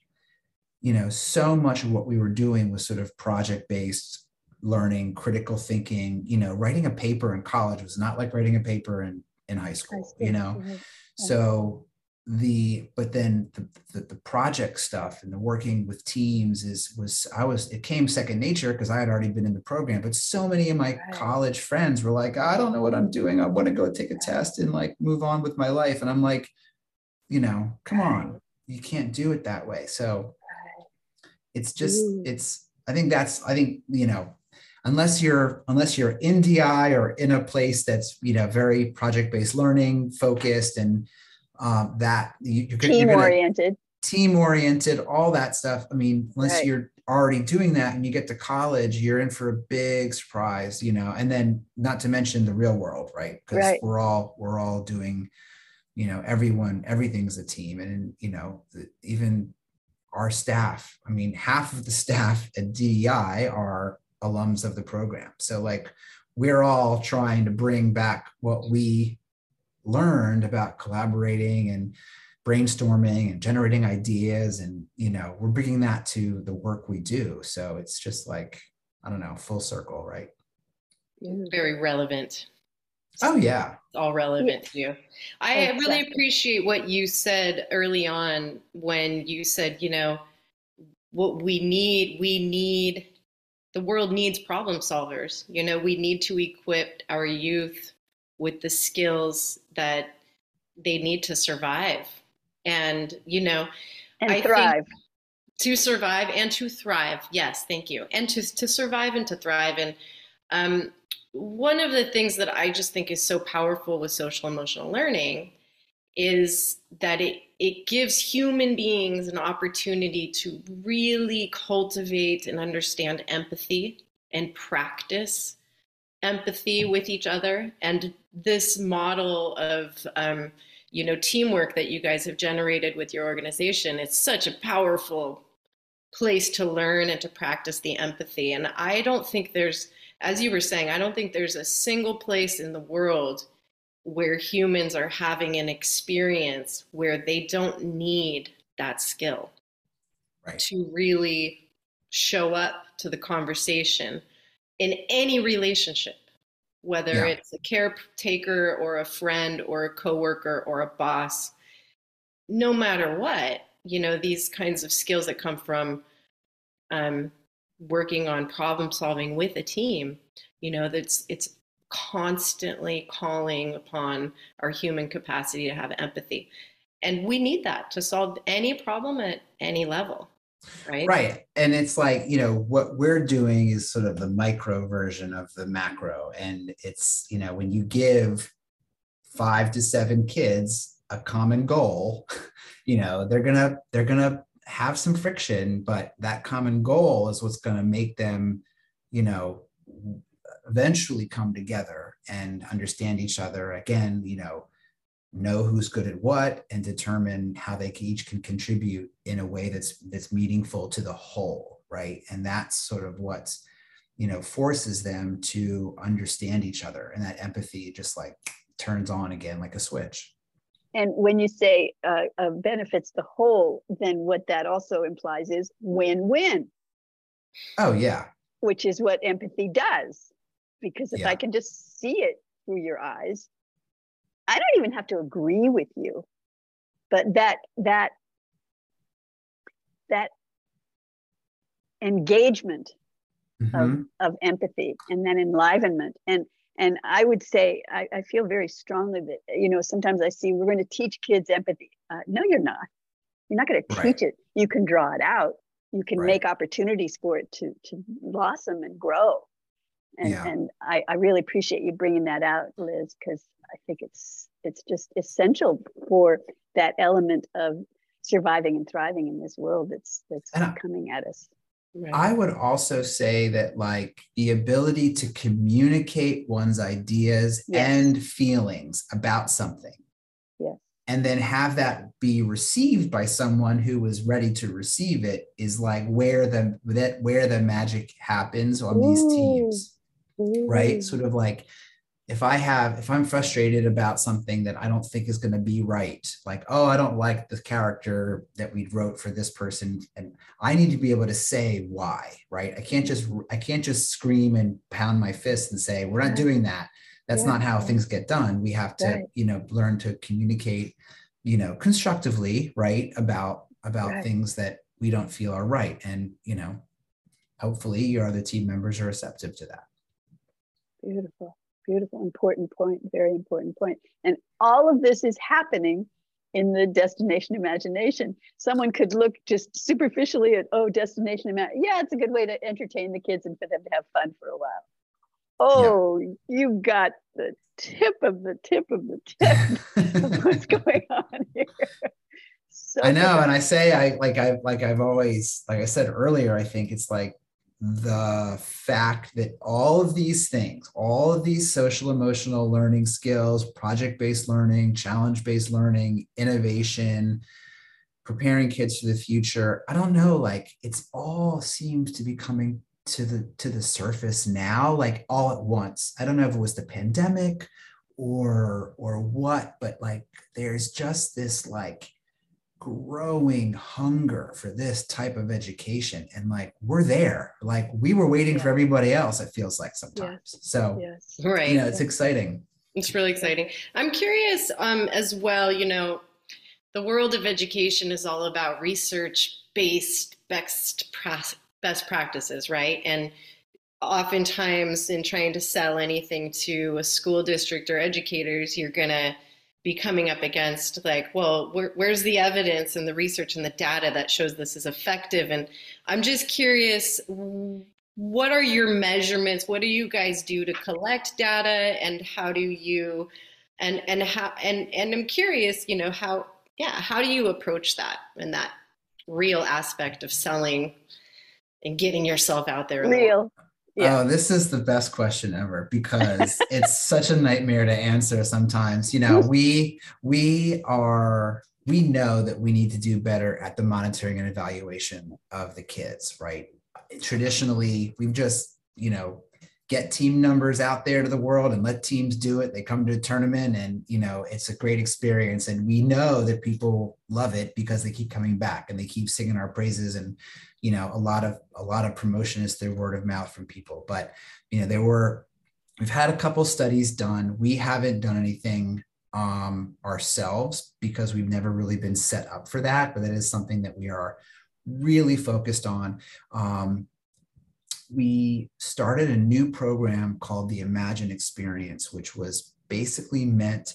you know, so much of what we were doing was sort of project based learning, critical thinking. You know, writing a paper in college was not like writing a paper in in high school. You know, mm-hmm. so the but then the, the, the project stuff and the working with teams is was I was it came second nature because I had already been in the program. But so many of my right. college friends were like, I don't know what I'm doing. I want to go take a test and like move on with my life. And I'm like you know, come on, you can't do it that way. So it's just, it's, I think that's, I think, you know, unless you're, unless you're in DI or in a place that's, you know, very project-based learning focused and um, that you, you're, team you're oriented, team oriented, all that stuff. I mean, unless right. you're already doing that and you get to college, you're in for a big surprise, you know, and then not to mention the real world, right? Because right. we're all, we're all doing, you know everyone everything's a team. And you know even our staff i mean half of the staff at DI are alums of the program. So like we're all trying to bring back what we learned about collaborating and brainstorming and generating ideas. And you know we're bringing that to the work we do. So it's just like i don't know full circle right? Very relevant Oh yeah. It's all relevant yeah. to you. I exactly. really appreciate what you said early on when you said, you know, what we need, we need the world needs problem solvers. You know, we need to equip our youth with the skills that they need to survive. And, you know, and I thrive. to survive and to thrive. Yes, thank you. And to to survive and to thrive. And um, one of the things that I just think is so powerful with social emotional learning is that it it gives human beings an opportunity to really cultivate and understand empathy and practice empathy with each other. And this model of um, you know teamwork that you guys have generated with your organization it's such a powerful place to learn and to practice the empathy. And i don't think there's as you were saying, I don't think there's a single place in the world where humans are having an experience where they don't need that skill right. to really show up to the conversation in any relationship whether yeah. it's a caretaker or a friend or a coworker or a boss. No matter what, you know, these kinds of skills that come from um, working on problem solving with a team, you know, that's it's constantly calling upon our human capacity to have empathy. And we need that to solve any problem at any level. Right. Right. And it's like, you know, what we're doing is sort of the micro version of the macro. And it's, you know, when you give five to seven kids a common goal, you know, they're gonna, they're gonna have some friction, but that common goal is what's gonna make them, you know, eventually come together and understand each other again you know know who's good at what and determine how they each can contribute in a way that's that's meaningful to the whole right? And that's sort of what's you know forces them to understand each other. And that empathy just like turns on again like a switch and when you say uh, uh, benefits the whole then what that also implies is win-win oh yeah which is what empathy does because if yeah. I can just see it through your eyes, I don't even have to agree with you. But that that that engagement mm-hmm. of, of empathy and then enlivenment and and I would say I, I, feel very strongly that you know sometimes I see we're going to teach kids empathy. Uh, no, you're not. You're not going to teach right. it. You can draw it out. You can right. make opportunities for it to to blossom and grow and, yeah. and I, I really appreciate you bringing that out liz because i think it's it's just essential for that element of surviving and thriving in this world that's that's and coming at us right. i would also say that like the ability to communicate one's ideas yes. and feelings about something yes. and then have that be received by someone who is ready to receive it is like where the that where the magic happens on Ooh. these teams right? Sort of like if I have, if I'm frustrated about something that I don't think is going to be right, like, oh, I don't like the character that we wrote for this person. And I need to be able to say why, right? I can't just, I can't just scream and pound my fist and say, we're not doing that. That's yeah. not how things get done. We have to, right. you know, learn to communicate, you know, constructively, right? About, about right. things that we don't feel are right. And, you know, hopefully your other team members are receptive to that. Beautiful, beautiful, important point, very important point. And all of this is happening in the destination imagination. Someone could look just superficially at, oh, destination imagination. Yeah, it's a good way to entertain the kids and for them to have fun for a while. Oh, yeah. you got the tip of the tip of the tip of what's going on here. So I know, good. and I say I like I like I've always like I said earlier. I think it's like the fact that all of these things, all of these social emotional learning skills, project based learning, challenge based learning, innovation, preparing kids for the future, I don't know, like it's all seems to be coming to the to the surface now like all at once. I don't know if it was the pandemic or or what, but like there's just this like growing hunger for this type of education. And like we're there. Like we were waiting yeah. for everybody else it feels like sometimes. Yes. so yes. right. you know it's exciting. It's really exciting. I'm curious um, as well you know the world of education is all about research based best best practices right? And oftentimes in trying to sell anything to a school district or educators you're going to be coming up against like well where, where's the evidence and the research and the data that shows this is effective? And i'm just curious what are your measurements? What do you guys do to collect data? And how do you and and how and and i'm curious you know how yeah how do you approach that and that real aspect of selling and getting yourself out there real yeah. Oh, this is the best question ever because it's such a nightmare to answer sometimes. You know, we we are we know that we need to do better at the monitoring and evaluation of the kids, right? Traditionally, we've just, you know, get team numbers out there to the world and let teams do it. They come to a tournament and, you know, it's a great experience. And we know that people love it because they keep coming back and they keep singing our praises and you know a lot of a lot of promotion is through word of mouth from people but you know there were we've had a couple studies done. We haven't done anything um, ourselves because we've never really been set up for that, but that is something that we are really focused on. Um, we started a new program called the Imagine Experience, which was basically meant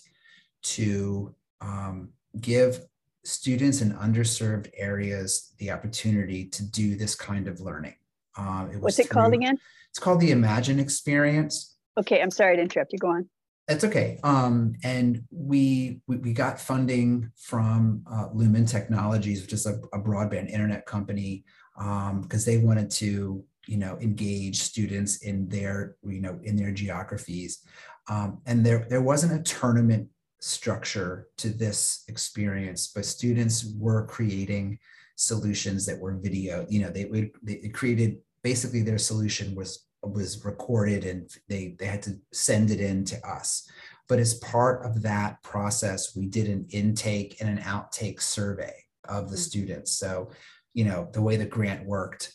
to um, give students in underserved areas the opportunity to do this kind of learning. Um, it What's it through, called again? It's called the Imagine Experience. Okay, I'm sorry to interrupt you. Go on. That's okay. Um, and we, we, we got funding from uh, Lumen Technologies, which is a, a broadband internet company, because um, they wanted to you know engage students in their you know in their geographies um, and there there wasn't a tournament structure to this experience but students were creating solutions that were video you know they, would they created basically their solution was was recorded and they they had to send it in to us but as part of that process we did an intake and an outtake survey of the mm-hmm. students so you know the way the grant worked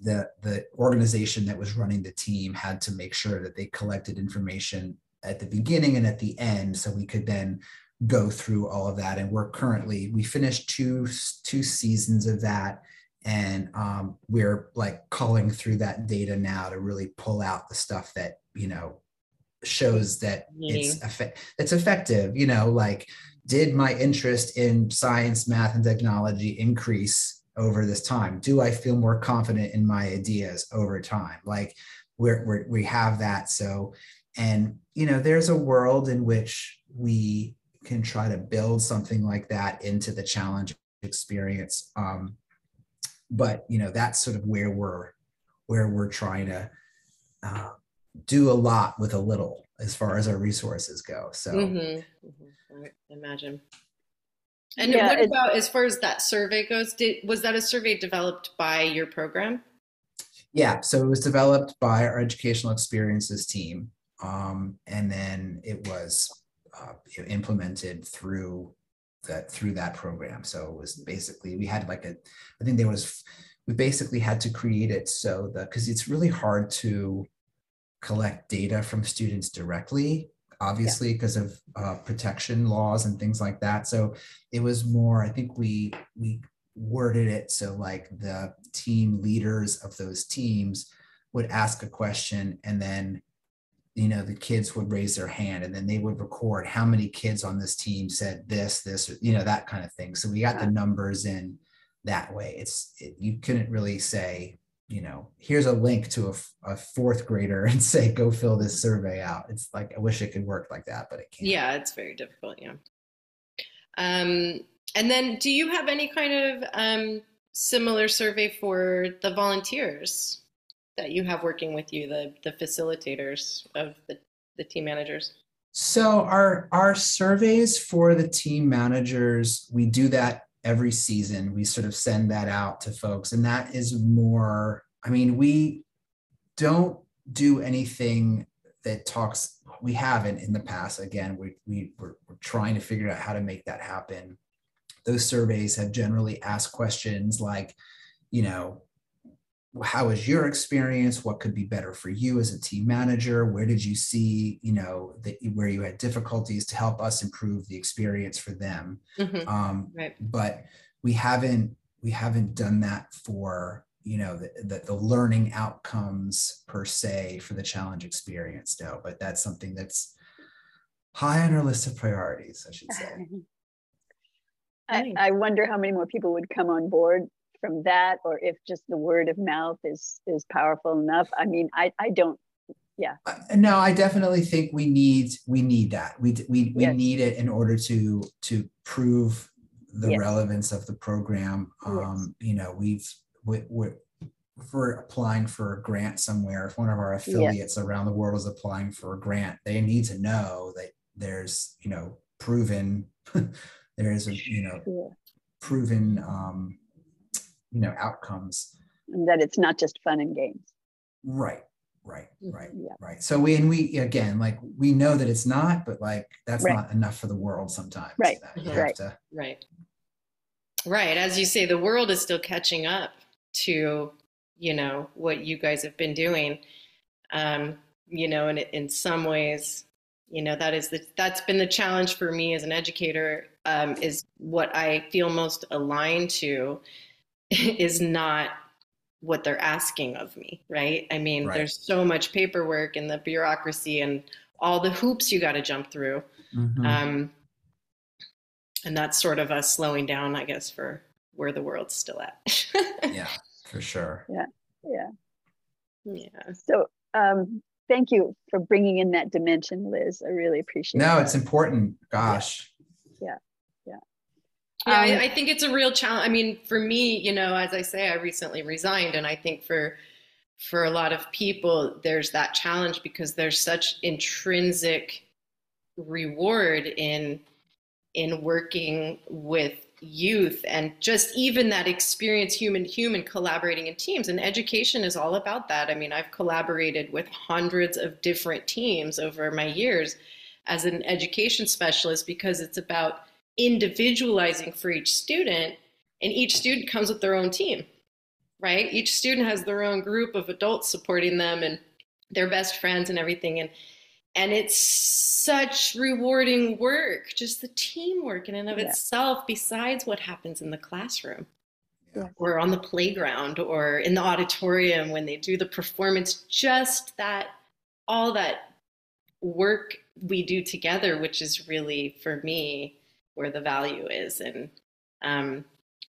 the the organization that was running the team had to make sure that they collected information at the beginning and at the end so we could then go through all of that and we're currently we finished two two seasons of that and um, we're like calling through that data now to really pull out the stuff that you know shows that it's effect it's effective you know like did my interest in science math and technology increase over this time? Do I feel more confident in my ideas over time? Like we're, we're, we have that. So, and, you know, there's a world in which we can try to build something like that into the challenge experience. Um, but, you know, that's sort of where we're, where we're trying to uh, do a lot with a little as far as our resources go. So, mm-hmm. Mm-hmm. imagine. And yeah, what about as far as that survey goes? Did was that a survey developed by your program? Yeah, so it was developed by our educational experiences team, um, and then it was uh, implemented through that through that program. So it was basically we had like a, I think there was we basically had to create it so that because it's really hard to collect data from students directly obviously because yeah. of uh, protection laws and things like that. So it was more, I think we we worded it so like the team leaders of those teams would ask a question and then you know the kids would raise their hand and then they would record how many kids on this team said this this you know that kind of thing so we got yeah. the numbers in that way it's it, you couldn't really say you know, here's a link to a, a, fourth grader and say, go fill this survey out. It's like, I wish it could work like that, but it can't. Yeah, it's very difficult. Yeah. Um, and then do you have any kind of um, similar survey for the volunteers that you have working with you, the, the facilitators of the, the team managers? So our our surveys for the team managers, we do that every season. We sort of send that out to folks and that is more i mean we don't do anything that talks we haven't in the past. Again we, we we're, we're trying to figure out how to make that happen. Those surveys have generally asked questions like you know how was your experience? What could be better for you as a team manager? Where did you see you know that where you had difficulties to help us improve the experience for them? Mm-hmm. um, right. but we haven't we haven't done that for you know the, the, the learning outcomes per se for the challenge experience no but that's something that's high on our list of priorities i should say. I, I wonder how many more people would come on board from that or if just the word of mouth is is powerful enough i mean i i don't yeah uh, no i definitely think we need we need that we we, we yes. need it in order to to prove the yes. relevance of the program um yes. you know we've we, we're, if we're applying for a grant somewhere if one of our affiliates around the world is applying for a grant they need to know that there's you know proven there's a you know yeah. proven um you know outcomes that it's not just fun and games right right mm-hmm. right yeah. right so we and we again like we know that it's not but like that's right. not enough for the world sometimes right right to, right right as you say the world is still catching up to you know what you guys have been doing um you know, and in some ways, you know, that is the that's been the challenge for me as an educator. Um, is what I feel most aligned to is not what they're asking of me, right? I mean, right. there's so much paperwork and the bureaucracy and all the hoops you got to jump through. Mm-hmm. Um, and that's sort of us slowing down, I guess, for where the world's still at. yeah, for sure. Yeah, yeah, yeah. So, um, thank you for bringing in that dimension, Liz. I really appreciate. No, that. it's important. Gosh. Yeah, yeah. Yeah, um, I, I think it's a real challenge. I mean, for me, you know, as I say, I recently resigned, and I think for for a lot of people, there's that challenge because there's such intrinsic reward in in working with youth and just even that experience human to human collaborating in teams and education is all about that i mean i've collaborated with hundreds of different teams over my years as an education specialist because it's about individualizing for each student and each student comes with their own team right each student has their own group of adults supporting them and their best friends and everything and and it's such rewarding work just the teamwork in and of yeah. itself besides what happens in the classroom yeah. or on the playground or in the auditorium when they do the performance just that all that work we do together which is really for me where the value is and um,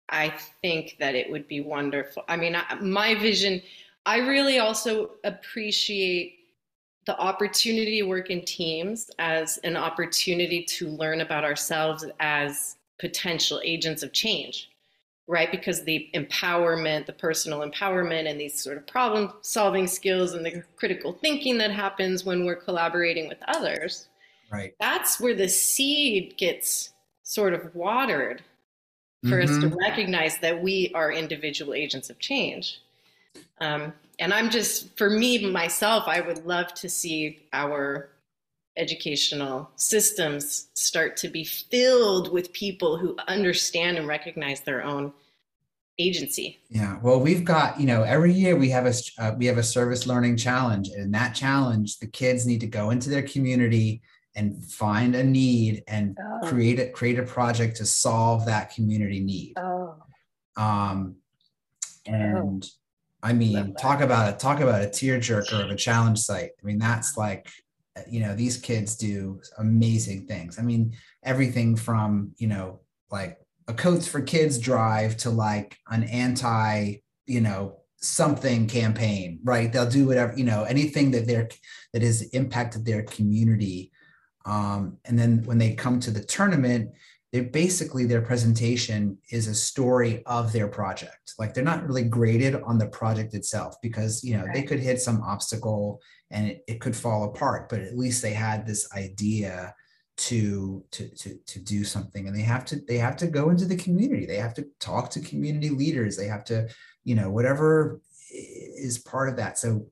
i think that it would be wonderful i mean I, my vision i really also appreciate the opportunity to work in teams as an opportunity to learn about ourselves as potential agents of change, right? Because the empowerment, the personal empowerment, and these sort of problem solving skills and the critical thinking that happens when we're collaborating with others, right? That's where the seed gets sort of watered for mm-hmm. us to mm-hmm. recognize that we are individual agents of change. Um, and I'm just, for me, myself, I would love to see our educational systems start to be filled with people who understand and recognize their own agency. Yeah. Well, we've got, you know, every year we have a uh, we have a service learning challenge and that challenge the kids need to go into their community and find a need and oh. create a create a project to solve that community need. Oh. Um and oh I mean, talk about it. Talk about a tearjerker of a challenge site. I mean, that's like, you know, these kids do amazing things. I mean, everything from you know, like a coats for kids drive to like an anti, you know, something campaign. Right? They'll do whatever you know, anything that they're that has impacted their community. Um, and then when they come to the tournament, they basically their presentation is a story of their project. Like they're not really graded on the project itself because you know right. they could hit some obstacle and it, it could fall apart but at least they had this idea to to to to do something. And they have to they have to go into the community. They have to talk to community leaders. They have to you know whatever is part of that. So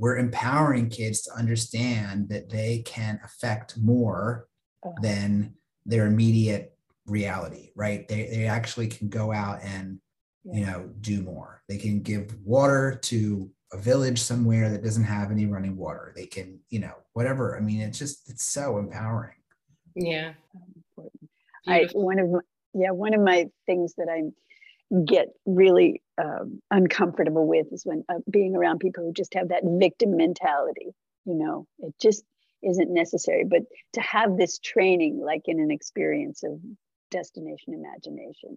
we're empowering kids to understand that they can affect more uh-huh. than their immediate reality, right? They, they actually can go out and, yeah. you know, do more. They can give water to a village somewhere that doesn't have any running water. They can, you know, whatever. I mean, it's just, it's so empowering. Yeah. I, one of my, yeah, one of my things that I get really um, uncomfortable with is when uh, being around people who just have that victim mentality. You know, it just isn't necessary. But to have this training, like in an experience of destination imagination,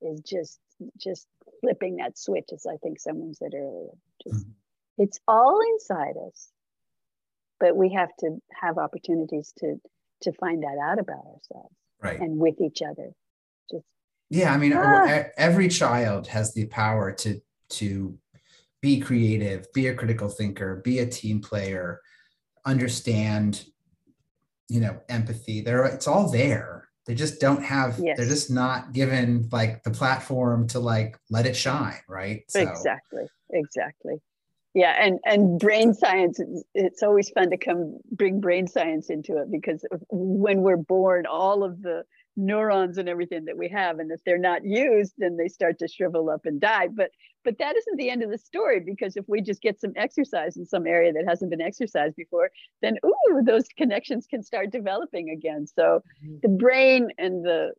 is just just flipping that switch, as I think someone said earlier. Just mm-hmm. it's all inside us, but we have to have opportunities to to find that out about ourselves, right, and with each other. Yeah, I mean, ah. every child has the power to to be creative, be a critical thinker, be a team player, understand you know empathy there it's all there they just don't have yes. they're just not given like the platform to like let it shine right so. exactly exactly yeah and and brain science it's always fun to come bring brain science into it because when we're born all of the neurons and everything that we have and if they're not used then they start to shrivel up and die but but that isn't the end of the story because if we just get some exercise in some area that hasn't been exercised before then ooh those connections can start developing again so mm-hmm. the brain and the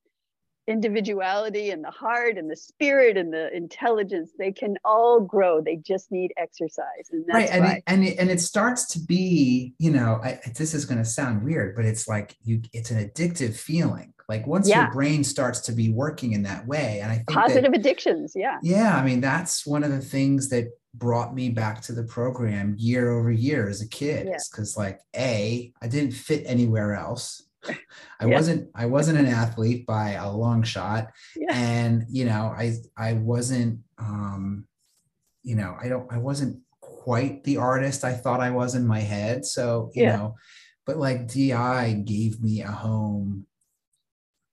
individuality and the heart and the spirit and the intelligence they can all grow. They just need exercise and right and it, and it, and it starts to be you know I, this is going to sound weird but it's like you it's an addictive feeling. Like once yeah. your brain starts to be working in that way and i think positive that, addictions yeah. Yeah i mean that's one of the things that brought me back to the program year over year as a kid because yeah. like a i didn't fit anywhere else I yeah. wasn't I wasn't an athlete by a long shot. Yeah. And you know, I I wasn't um you know, I don't I wasn't quite the artist I thought I was in my head. So, you yeah. know, but like DI gave me a home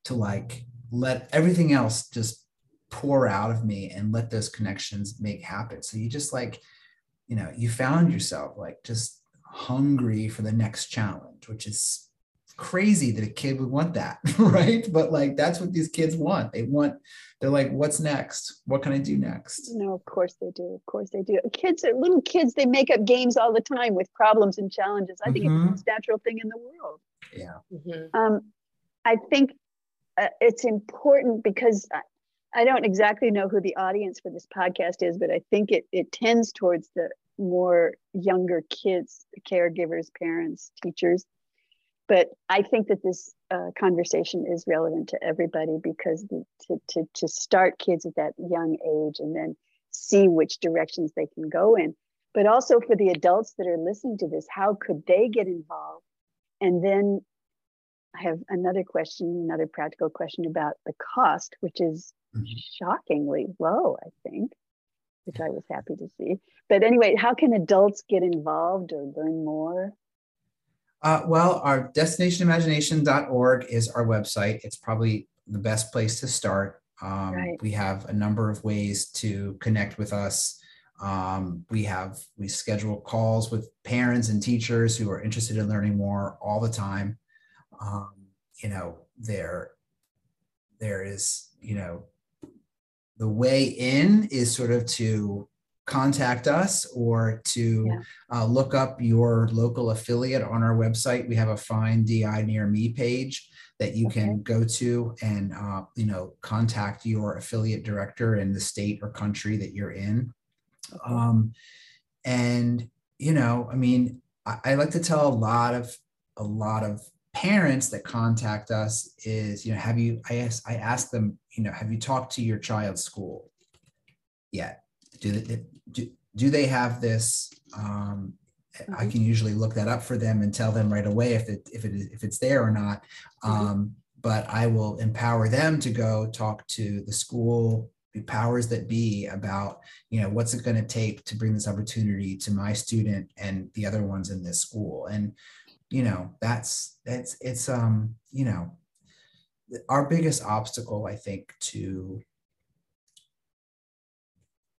to like let everything else just pour out of me and let those connections make happen. So you just like, you know, you found yourself like just hungry for the next challenge, which is crazy that a kid would want that, right? But like that's what these kids want. They want they're like, what's next? What can I do next? No, of course they do. Of course they do. Kids are little kids, they make up games all the time with problems and challenges. I think mm-hmm. it's the most natural thing in the world. Yeah. Mm-hmm. Um, I think uh, it's important because I, I don't exactly know who the audience for this podcast is, but I think it it tends towards the more younger kids, caregivers, parents, teachers but I think that this uh, conversation is relevant to everybody because the, to, to, to start kids at that young age and then see which directions they can go in. But also for the adults that are listening to this, how could they get involved? And then I have another question, another practical question about the cost, which is mm-hmm. shockingly low, I think, which I was happy to see. But anyway, how can adults get involved or learn more? Uh, well, our destinationimagination.org is our website. It's probably the best place to start. Um, right. We have a number of ways to connect with us. Um, we have we schedule calls with parents and teachers who are interested in learning more all the time. Um, you know, there there is you know the way in is sort of to contact us or to yeah. uh, look up your local affiliate on our website. We have a Find DI Near Me page that you okay. can go to and uh, you know contact your affiliate director in the state or country that you're in. Um, and you know, I mean, I, I like to tell a lot of a lot of parents that contact us is you know have you i ask i ask them you know have you talked to your child's school yet do they, do, do they have this um, mm-hmm. i can usually look that up for them and tell them right away if it if it if it's there or not mm-hmm. um, but i will empower them to go talk to the school the powers that be about you know what's it going to take to bring this opportunity to my student and the other ones in this school and you know that's that's it's um you know our biggest obstacle i think to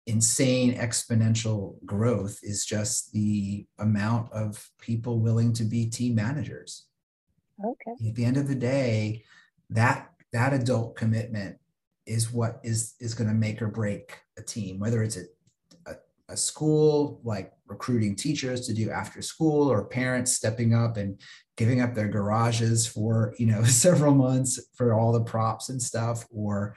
insane exponential growth is just the amount of people willing to be team managers. Okay. At the end of the day, that that adult commitment is what is is going to make or break a team, whether it's a, a, a school like recruiting teachers to do after school or parents stepping up and giving up their garages for you know several months for all the props and stuff or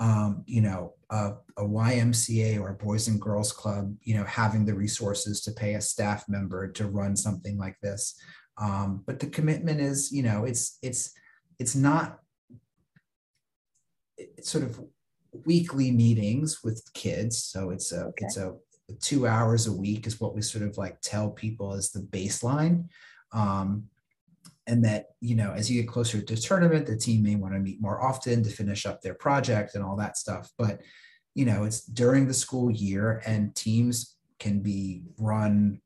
um, you know, a, a, YMCA or a Boys and Girls Club, you know, having the resources to pay a staff member to run something like this. Um, but the commitment is, you know, it's it's it's not it's sort of weekly meetings with kids. So it's a okay. it's a two hours a week is what we sort of like tell people is the baseline. Um, and that you know as you get closer to tournament the team may want to meet more often to finish up their project and all that stuff. But you know it's during the school year and teams can be run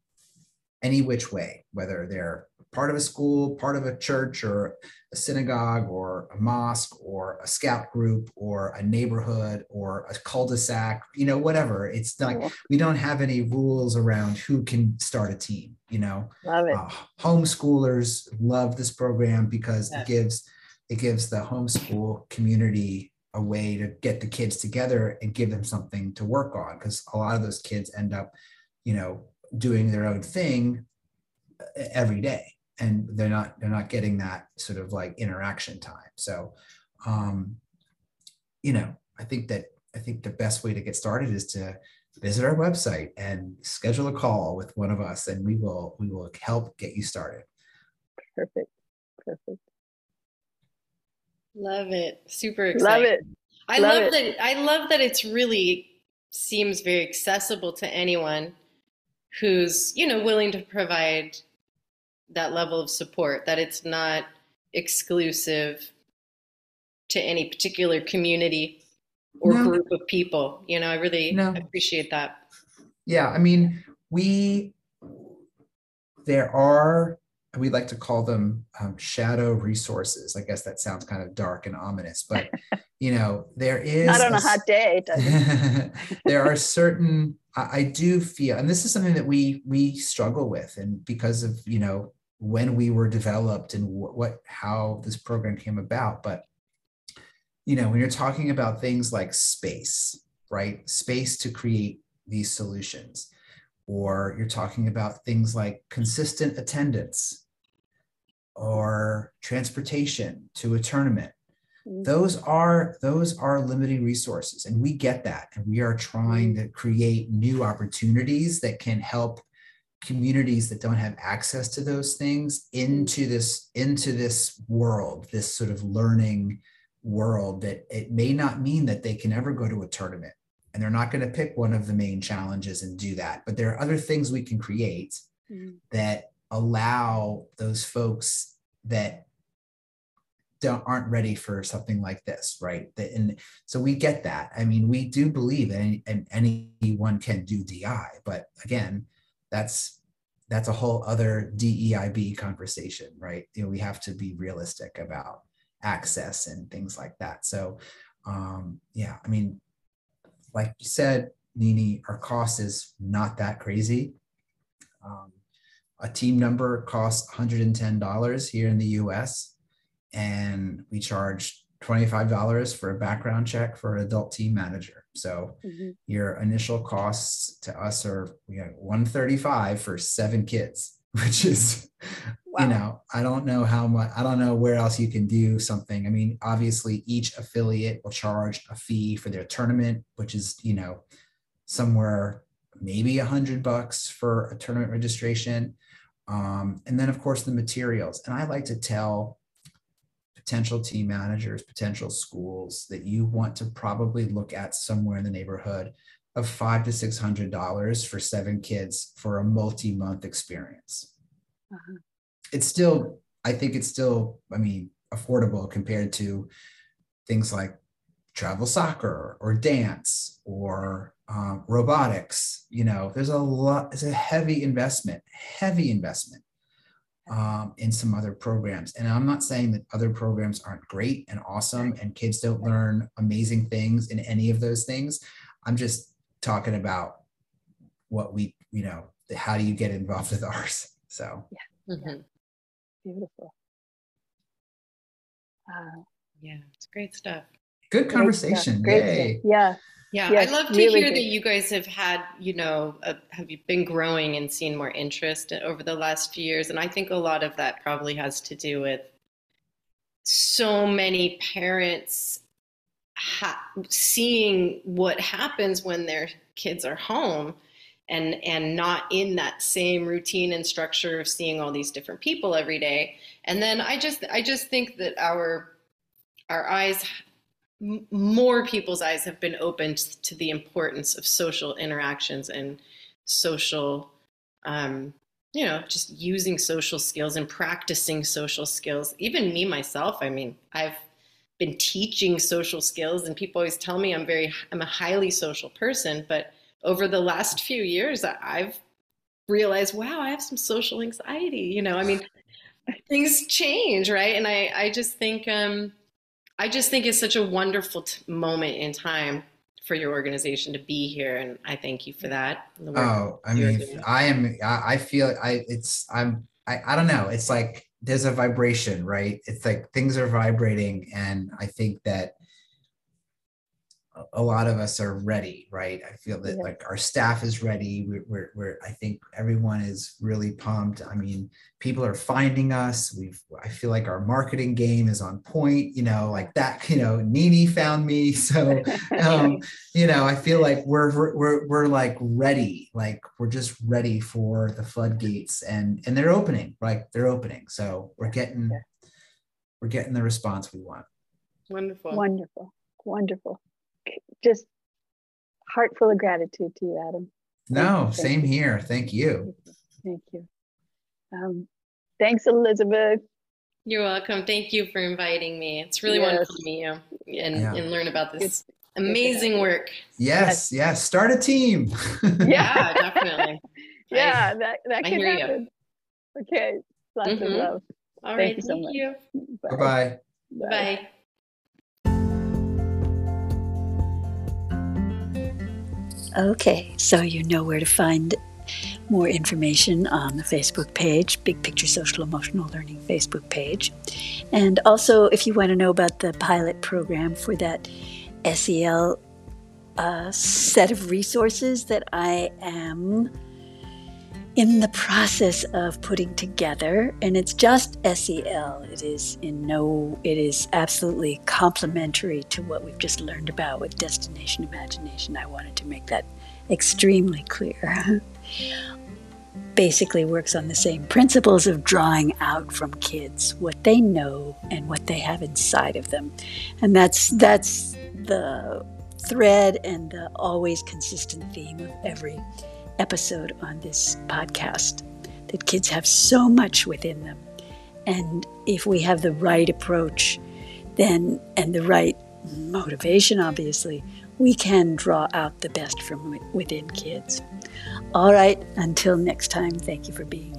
any which way whether they're part of a school, part of a church or a synagogue or a mosque or a scout group or a neighborhood or a cul-de-sac, you know, whatever. It's like cool. we don't have any rules around who can start a team, you know. Love it. Uh, homeschoolers love this program because it gives it gives the homeschool community a way to get the kids together and give them something to work on because a lot of those kids end up you know doing their own thing uh, every day and they're not they're not getting that sort of like interaction time so um you know i think that i think the best way to get started is to visit our website and schedule a call with one of us and we will we will help get you started perfect perfect Love it. Super exciting. Love it. I love, love it. that I love that it's really seems very accessible to anyone who's, you know, willing to provide that level of support, that it's not exclusive to any particular community or no. group of people. You know, I really no. appreciate that. Yeah, I mean, we there are we like to call them um, shadow resources. I guess that sounds kind of dark and ominous, but you know, there is not on a, a hot day. there are certain I, I do feel, and this is something that we we struggle with, and because of you know when we were developed and what, what how this program came about, but you know, when you're talking about things like space, right? Space to create these solutions or you're talking about things like consistent attendance or transportation to a tournament mm-hmm. those are those are limiting resources and we get that and we are trying to create new opportunities that can help communities that don't have access to those things into this into this world this sort of learning world that it may not mean that they can ever go to a tournament. And they're not going to pick one of the main challenges and do that. But there are other things we can create mm-hmm. that allow those folks that don't aren't ready for something like this right? And so we get that. I mean we do believe that any, and anyone can do di but again that's that's a whole other deib conversation right? You know we have to be realistic about access and things like that. So um yeah i mean like you said nini our cost is not that crazy. Um, a team number costs $110 here in the US, and we charge $25 for a background check for an adult team manager. So mm-hmm. your initial costs to us are we got 135 for seven kids, which is wow. you know, I don't know how much I don't know where else you can do something. I mean, obviously each affiliate will charge a fee for their tournament, which is, you know, somewhere maybe a hundred bucks for a tournament registration. Um, and then, of course, the materials. And I like to tell potential team managers, potential schools that you want to probably look at somewhere in the neighborhood of five to six hundred dollars for seven kids for a multi-month experience. Uh-huh. It's still, I think it's still, I mean, affordable compared to things like travel soccer or dance or um, robotics you know there's a lot it's a heavy investment heavy investment um, in some other programs. And i'm not saying that other programs aren't great and awesome and kids don't learn amazing things in any of those things. I'm just talking about what we you know how do you get involved with ours? So. Yeah, mm-hmm. beautiful. Uh, yeah it's great stuff. Good conversation. Great Yay. yeah yeah, yes, I'd love to really hear good. that you guys have had, you know, uh, have you been growing and seen more interest over the last few years? And I think a lot of that probably has to do with so many parents ha- seeing what happens when their kids are home and and not in that same routine and structure of seeing all these different people every day and then i just i just think that our our eyes more people's eyes have been opened to the importance of social interactions and social um, you know just using social skills and practicing social skills. Even me myself i mean i've been teaching social skills and people always tell me i'm very i'm a highly social person but over the last few years i've realized wow i have some social anxiety you know i mean things change right? And i i just think um I just think it's such a wonderful t- moment in time for your organization to be here, and I thank you for that. Oh, I mean, I am. I feel I. It's. I'm. I. I don't know. It's like there's a vibration, right? It's like things are vibrating. And I think that a lot of us are ready, right? I feel that yeah. like our staff is ready. We're, we're, we're, I think everyone is really pumped. I mean, people are finding us. We've, I feel like our marketing game is on point, you know, like that, you know, Nini found me. So, um, you know, I feel like we're, we're, we're like ready, like we're just ready for the floodgates and, and they're opening, like they're opening. So we're getting, we're getting the response we want. Wonderful. Wonderful. Wonderful just heart full of gratitude to you, Adam. No, Thank same you. here. Thank you. Thank you. Um, thanks, Elizabeth. You're welcome. Thank you for inviting me. It's really yes. wonderful to meet you and, yeah. and learn about this amazing work. Yes, yes. Start a team. yeah, definitely. Yeah, I, that, that can happen. You. Okay. Lots mm-hmm. of love. All thank right. You so thank much. you. Bye-bye. Bye. Bye. Okay, so you know where to find more information on the Facebook page, Big Picture Social Emotional Learning Facebook page. And also, if you want to know about the pilot program for that SEL uh, set of resources that I am in the process of putting together and it's just SEL it is in no it is absolutely complementary to what we've just learned about with destination imagination. I wanted to make that extremely clear. Basically works on the same principles of drawing out from kids what they know and what they have inside of them. And that's that's the thread and the always consistent theme of every episode on this podcast that kids have so much within them. And if we have the right approach, then, and the right motivation, obviously, we can draw out the best from within kids. All right, until next time, thank you for being